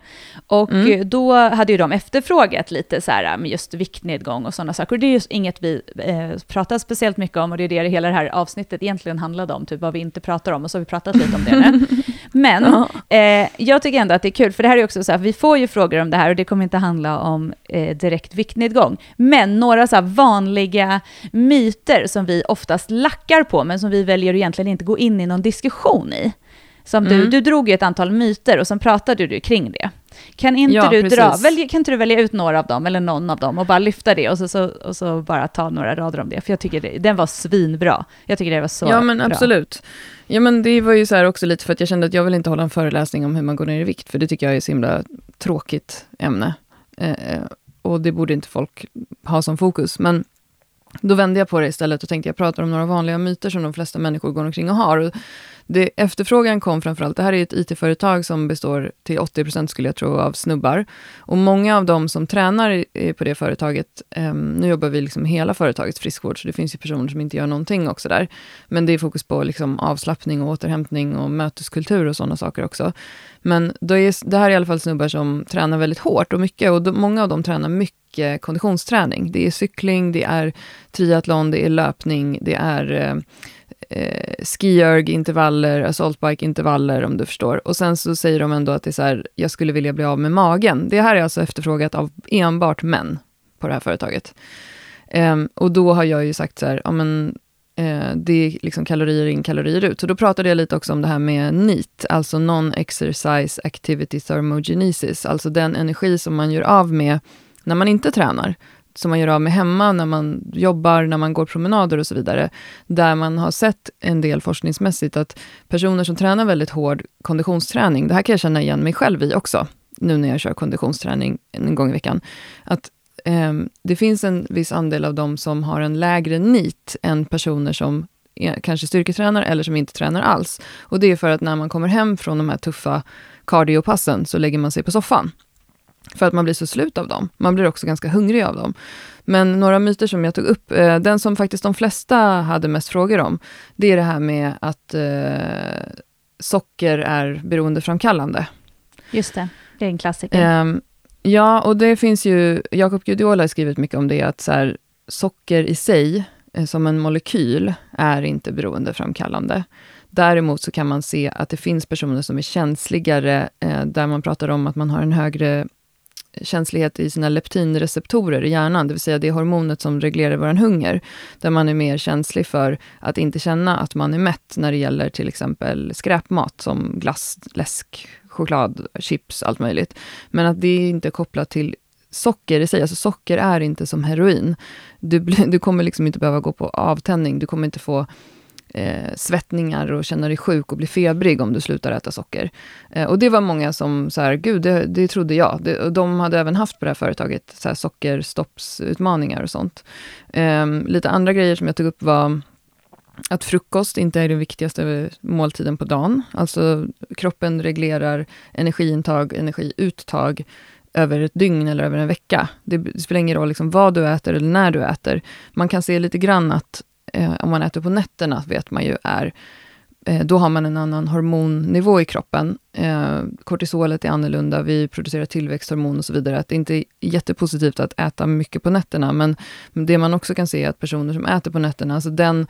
Och mm. då hade ju de efterfrågat lite så här med just viktnedgång och sådana saker. Och det är ju inget vi eh, pratar speciellt mycket om och det är det hela det här avsnittet egentligen handlade om, typ vad vi inte pratar om. Och så har vi pratat lite om det nu. *laughs* Men eh, jag tycker ändå att det är kul, för det här är också så här, vi får ju frågor om det här och det kommer inte handla om eh, direkt viktnedgång. Men några så vanliga myter som vi oftast lackar på, men som vi väljer att egentligen inte gå in i någon diskussion i. Som mm. du, du drog ju ett antal myter och sen pratade du kring det. Kan inte, ja, du dra, välj, kan inte du välja ut några av dem, eller någon av dem, och bara lyfta det och så, så, och så bara ta några rader om det? För jag tycker det, den var svinbra. Jag tycker det var så Ja, men bra. absolut. Ja, men det var ju så här också lite för att jag kände att jag vill inte hålla en föreläsning om hur man går ner i vikt, för det tycker jag är ett så himla tråkigt ämne. Eh, eh, och det borde inte folk ha som fokus. Men då vände jag på det istället och tänkte jag pratar om några vanliga myter som de flesta människor går omkring och har. Och det, efterfrågan kom framförallt, det här är ett IT-företag som består till 80% skulle jag tro av snubbar. Och många av de som tränar på det företaget, eh, nu jobbar vi liksom hela företagets friskvård, så det finns ju personer som inte gör någonting också där. Men det är fokus på liksom avslappning och återhämtning och möteskultur och sådana saker också. Men det, är, det här är i alla fall snubbar som tränar väldigt hårt och mycket, och de, många av dem tränar mycket konditionsträning. Det är cykling, det är triathlon, det är löpning, det är eh, eh, eh, skierg-intervaller, assaultbike-intervaller om du förstår. Och sen så säger de ändå att det är så här, jag skulle vilja bli av med magen. Det här är alltså efterfrågat av enbart män på det här företaget. Eh, och då har jag ju sagt så här, ja men eh, det är liksom kalorier in, kalorier ut. Så då pratade jag lite också om det här med NEAT, alltså Non-Exercise Activity Thermogenesis, alltså den energi som man gör av med när man inte tränar som man gör av med hemma, när man jobbar, när man går promenader och så vidare. Där man har sett en del forskningsmässigt att personer som tränar väldigt hård konditionsträning, det här kan jag känna igen mig själv i också, nu när jag kör konditionsträning en gång i veckan, att eh, det finns en viss andel av dem som har en lägre NIT än personer som är, kanske styrketränar eller som inte tränar alls. Och det är för att när man kommer hem från de här tuffa cardiopassen så lägger man sig på soffan. För att man blir så slut av dem. Man blir också ganska hungrig av dem. Men några myter som jag tog upp, eh, den som faktiskt de flesta hade mest frågor om, det är det här med att eh, socker är beroendeframkallande. Just det, det är en klassiker. Eh, ja, och det finns ju, Jakob Gudiol har skrivit mycket om det, att så här, socker i sig eh, som en molekyl är inte beroendeframkallande. Däremot så kan man se att det finns personer som är känsligare, eh, där man pratar om att man har en högre känslighet i sina leptinreceptorer i hjärnan, det vill säga det hormonet som reglerar vår hunger, där man är mer känslig för att inte känna att man är mätt när det gäller till exempel skräpmat som glass, läsk, choklad, chips, allt möjligt. Men att det är inte är kopplat till socker i sig. Alltså socker är inte som heroin. Du, du kommer liksom inte behöva gå på avtändning, du kommer inte få eh, svettningar och känna dig sjuk och bli febrig om du slutar äta socker. Eh, och det var många som så här, gud, det, det trodde jag. Det, och de hade även haft på det här företaget så här sockerstoppsutmaningar och sånt. Eh, lite andra grejer som jag tog upp var att frukost inte är den viktigaste måltiden på dagen. Alltså kroppen reglerar energiintag, energiuttag över ett dygn eller över en vecka. Det spelar ingen roll liksom vad du äter eller när du äter. Man kan se lite grann att eh, om man äter på nätterna, vet man ju är eh, då har man en annan hormonnivå i kroppen. Eh, kortisolet är annorlunda, vi producerar tillväxthormon och så vidare. Att det inte är jättepositivt att äta mycket på nätterna, men det man också kan se är att personer som äter på nätterna, alltså den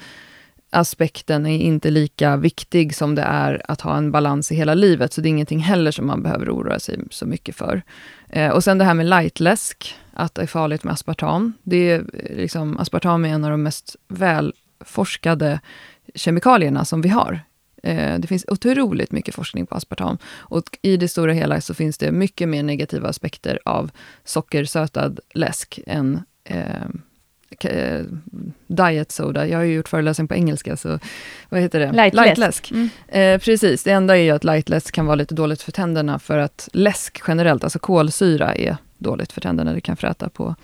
aspekten är inte lika viktig som det är att ha en balans i hela livet, så det är ingenting heller som man behöver oroa sig så mycket för. Eh, och sen det här med lightläsk, att det är farligt med aspartam. Det är, liksom, aspartam är en av de mest välforskade kemikalierna som vi har. Eh, det finns otroligt mycket forskning på aspartam. Och i det stora hela så finns det mycket mer negativa aspekter av sockersötad läsk än eh, eh, diet soda. Jag har ju gjort föreläsning på engelska, så vad heter det? Lightläsk. Lightläsk. Mm. Eh, precis, det enda är ju att lightläsk kan vara lite dåligt för tänderna, för att läsk generellt, alltså kolsyra, är dåligt för tänderna. Det kan fräta på.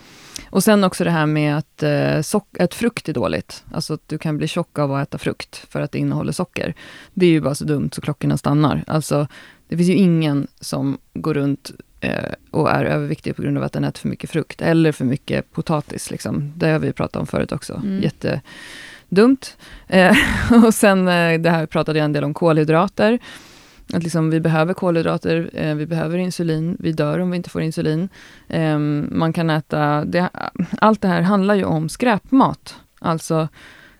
Och sen också det här med att, eh, sock, att frukt är dåligt. Alltså att du kan bli tjock av att äta frukt, för att det innehåller socker. Det är ju bara så dumt så klockorna stannar. Alltså, det finns ju ingen som går runt eh, och är överviktig på grund av att den äter för mycket frukt, eller för mycket potatis. Liksom. Det har vi pratat om förut också. Mm. Jättedumt. Eh, *laughs* och sen, eh, det här pratade jag en del om kolhydrater. Att liksom, vi behöver kolhydrater, eh, vi behöver insulin, vi dör om vi inte får insulin. Eh, man kan äta, det, allt det här handlar ju om skräpmat. Alltså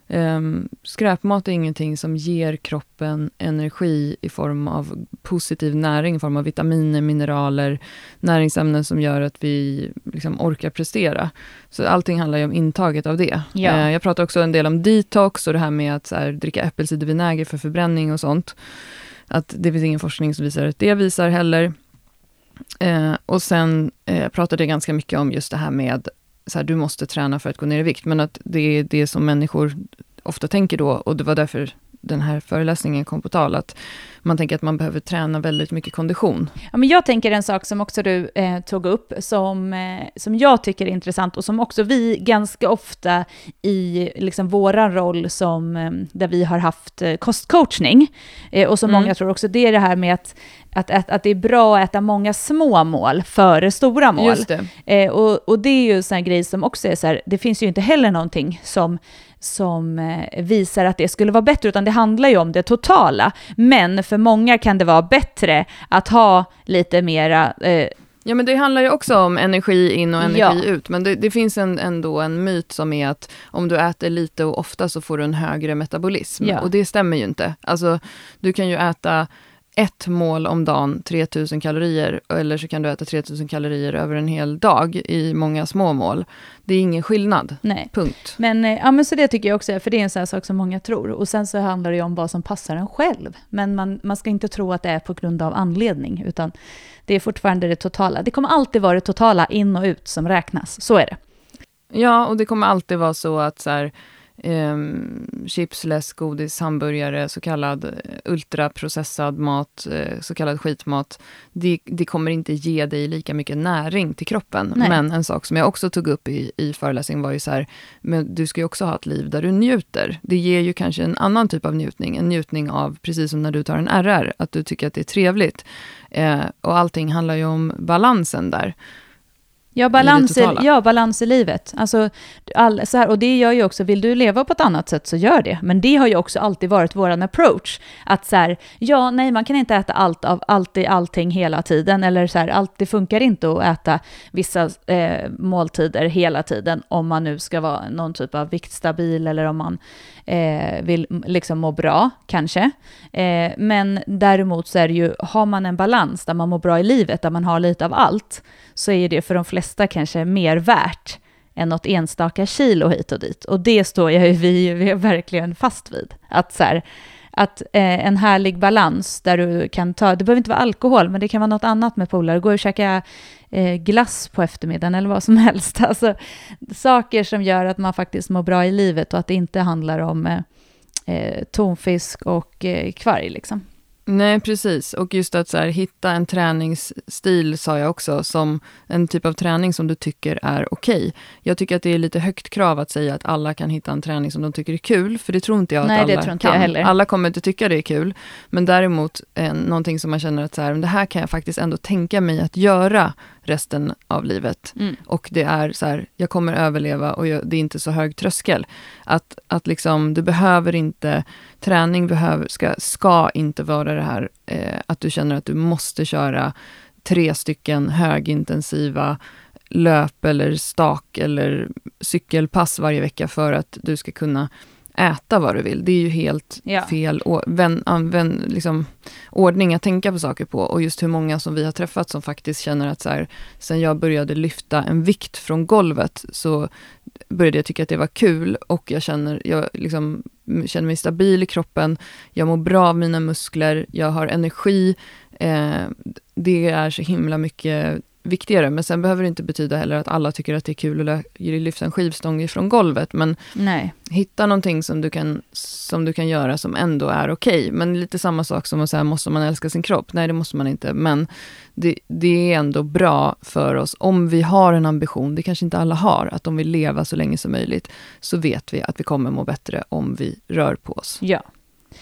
Um, skräpmat är ingenting som ger kroppen energi i form av positiv näring, i form av vitaminer, mineraler, näringsämnen som gör att vi liksom orkar prestera. Så allting handlar ju om intaget av det. Ja. Uh, jag pratar också en del om detox och det här med att här, dricka äppelcidervinäger för förbränning och sånt. Att det finns ingen forskning som visar att det visar heller. Eh, och sen eh, pratade jag ganska mycket om just det här med så här, du måste träna för att gå ner i vikt, men att det är det som människor ofta tänker då, och det var därför den här föreläsningen kom på tal, att man tänker att man behöver träna väldigt mycket kondition. Ja, men jag tänker en sak som också du eh, tog upp, som, eh, som jag tycker är intressant och som också vi ganska ofta i liksom våran roll som, eh, där vi har haft eh, kostcoachning, eh, och som mm. många tror också, det är det här med att att, att, att det är bra att äta många små mål före stora mål. Just det. Eh, och, och det är ju en sån grej som också är så här, det finns ju inte heller någonting som som eh, visar att det skulle vara bättre, utan det handlar ju om det totala. Men för många kan det vara bättre att ha lite mera eh, Ja, men det handlar ju också om energi in och energi ja. ut. Men det, det finns en, ändå en myt som är att om du äter lite och ofta så får du en högre metabolism. Ja. Och det stämmer ju inte. Alltså, du kan ju äta ett mål om dagen, 3000 kalorier, eller så kan du äta 3000 kalorier över en hel dag i många små mål. Det är ingen skillnad. Nej. Punkt. Men, eh, ja, men så det tycker jag också, för det är en sån sak som många tror. Och sen så handlar det ju om vad som passar en själv. Men man, man ska inte tro att det är på grund av anledning, utan det är fortfarande det totala. Det kommer alltid vara det totala in och ut som räknas, så är det. Ja, och det kommer alltid vara så att så här, eh, chips, läsk, godis, hamburgare, så kallad eh, ultraprocessad mat, eh, så kallad skitmat. Det, det, kommer inte ge dig lika mycket näring till kroppen. Nej. Men en sak som jag också tog upp i, i föreläsningen var ju så här, men du ska ju också ha ett liv där du njuter. Det ger ju kanske en annan typ av njutning, en njutning av, precis som när du tar en RR, att du tycker att det är trevligt. Eh, och allting handlar ju om balansen där. Ja, balans i ja, balans i livet. Alltså, all, så här, och det gör ju också, vill du leva på ett annat sätt så gör det. Men det har ju också alltid varit vår approach. Att så här, ja, nej, man kan inte äta allt av alltid allting hela tiden. Eller så här, allt, det funkar inte att äta vissa eh, måltider hela tiden om man nu ska vara någon typ av viktstabil eller om man eh, vill liksom må bra, kanske. Eh, men däremot så är det ju, har man en balans där man mår bra i livet, där man har lite av allt, så är det för de flesta kanske mer värt än något enstaka kilo hit och dit. Och det står jag ju vi, vi är verkligen fast vid. Att, så här, att eh, en härlig balans där du kan ta, det behöver inte vara alkohol, men det kan vara något annat med polare. Gå och käka eh, glass på eftermiddagen eller vad som *laughs* helst. Alltså, saker som gör att man faktiskt mår bra i livet och att det inte handlar om eh, eh tonfisk och eh, kvarg. Liksom. Nej, precis. Och just att så här, hitta en träningsstil, sa jag också, som en typ av träning som du tycker är okej. Jag tycker att det är lite högt krav att säga att alla kan hitta en träning som de tycker är kul, för det tror inte jag Nej, att det alla tror inte kan. jag heller. Alla kommer inte tycka det är kul, men däremot eh, någonting som man känner att så här, det här kan jag faktiskt ändå tänka mig att göra resten av livet. Mm. Och det är så här, jag kommer överleva och jag, det är inte så hög tröskel. Att, att liksom, du behöver inte, träning behöver, ska, ska inte vara det här eh, att du känner att du måste köra tre stycken högintensiva löp eller stak eller cykelpass varje vecka för att du ska kunna äta vad du vill. Det är ju helt Ja. fel å- vän, använd, liksom, ordning att tänka på saker på. Och just hur många som vi har träffat som faktiskt känner att så här, sen jag började lyfta en vikt från golvet så började jag tycka att det var kul och jag känner, jag liksom, känner mig stabil i kroppen, jag mår bra av mina muskler, jag har energi. Eh, det är så himla mycket viktigare. Men sen behöver det inte betyda heller att alla tycker att det är kul att lyfta en skivstång ifrån golvet. Men Nej. hitta någonting som du kan, som du kan göra som ändå är okej. Men lite samma sak som att säga, måste man älska sin kropp? Nej, det måste man inte. Men det, det är ändå bra för oss, om vi har en ambition, det kanske inte alla har, att de vill leva så länge som möjligt, så vet vi att vi kommer må bättre om vi rör på oss. Ja.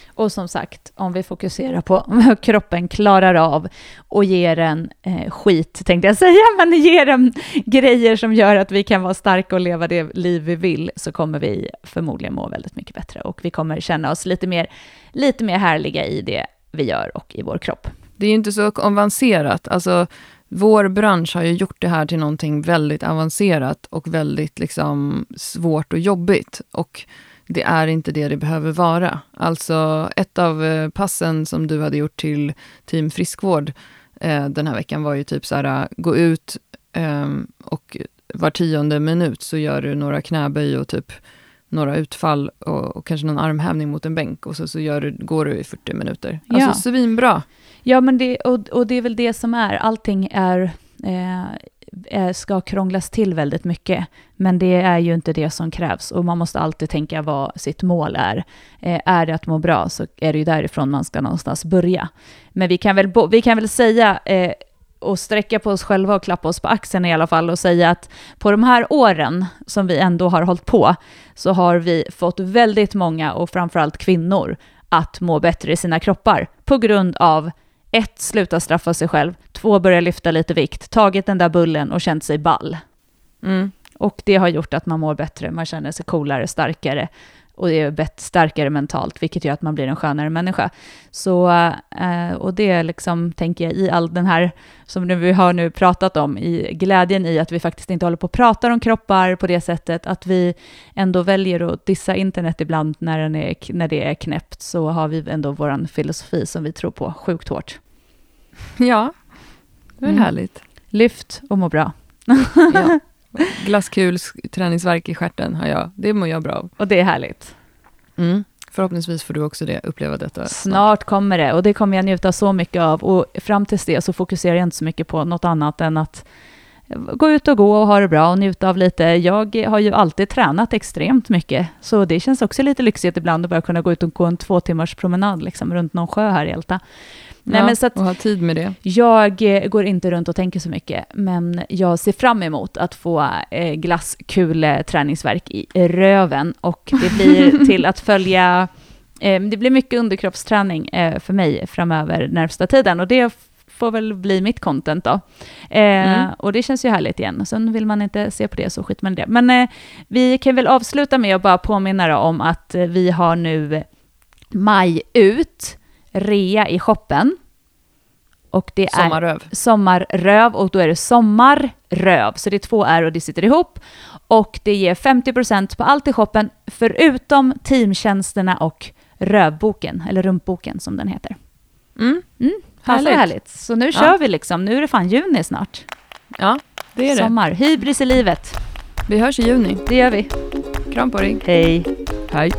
Och som sagt, om vi fokuserar på vad kroppen klarar av och ger en eh, skit, tänkte jag säga, *laughs* men ger en grejer som gör att vi kan vara starka och leva det liv vi vill, så kommer vi förmodligen må väldigt mycket bättre och vi kommer känna oss lite mer, lite mer härliga i det vi gör och i vår kropp. Det är ju inte så avancerat. Alltså, vår bransch har ju gjort det här till någonting väldigt avancerat och väldigt liksom, svårt och jobbigt. Och det är inte det det behöver vara. Alltså ett av eh, passen som du hade gjort till Team Friskvård eh, den här veckan var ju typ så här, gå ut eh, och var tionde minut så gör du några knäböj och typ några utfall och, och kanske någon armhävning mot en bänk och så, så gör du, går du i 40 minuter. Alltså Ja. svinbra. Ja, men det, och, och det är väl det som är, allting är, eh, är, Eh, ska krånglas till väldigt mycket, men det är ju inte det som krävs och man måste alltid tänka vad sitt mål är. Eh, är det att må bra så är det ju därifrån man ska någonstans börja. Men vi kan väl, vi kan väl säga eh, och sträcka på oss själva och klappa oss på axeln i alla fall och säga att på de här åren som vi ändå har hållit på så har vi fått väldigt många och framförallt kvinnor att må bättre i sina kroppar på grund av ett, sluta straffa sig själv, två, börja lyfta lite vikt, tagit den där bullen och känt sig ball. Mm. Och det har gjort att man mår bättre, man känner sig coolare, starkare och är starkare mentalt, vilket gör att man blir en skönare människa. Så, eh, och det är liksom, tänker jag, i all den här, som nu vi har nu pratat om, i glädjen i att vi faktiskt inte håller på och pratar om kroppar på det sättet, att vi ändå väljer att dissa internet ibland när, den är, när det är knäppt, så har vi ändå vår filosofi som vi tror på sjukt hårt. Ja, det är Mm. härligt. Lyft och må bra. *laughs* Ja. Glasskul, sk- träningsvärk i stjärten har jag. Det mår jag bra av. Och det är härligt. Mm. Förhoppningsvis får du också det, uppleva detta. Snart kommer det och det kommer jag njuta så mycket av. Och fram tills det så fokuserar jag inte så mycket på något annat än att gå ut och gå och ha det bra och njuta av lite. Jag har ju alltid tränat extremt mycket, så det känns också lite lyxigt ibland att bara kunna gå ut och gå en två timmars promenad liksom, runt någon sjö här i Älta. Nej, ja, men så att och ha tid med det. jag eh, går inte runt och tänker så mycket, men jag ser fram emot att få eh, glasskule träningsverk i röven och det blir *laughs* till att följa, eh, det blir mycket underkroppsträning eh, för mig framöver närmsta tiden och det får väl bli mitt content då. Eh, Mm. Och det känns ju härligt igen. Sen vill man inte se på det så skit man det. Men eh, vi kan väl avsluta med att bara påminna om att vi har nu maj ut, rea i shoppen. Och det är Sommarröv. sommarröv och då är det sommarröv. Så det är två R och det sitter ihop. Och det ger 50% på allt i shoppen förutom teamtjänsterna och rövboken, eller rumpboken som den heter. Mm. Mm, härligt. Härligt. härligt. Så nu Ja. kör vi liksom. Nu är det fan juni snart. Ja, det är det. Sommar. Hybris i livet. Vi hörs i juni. Det gör vi. Kram på dig. Hej. Hej.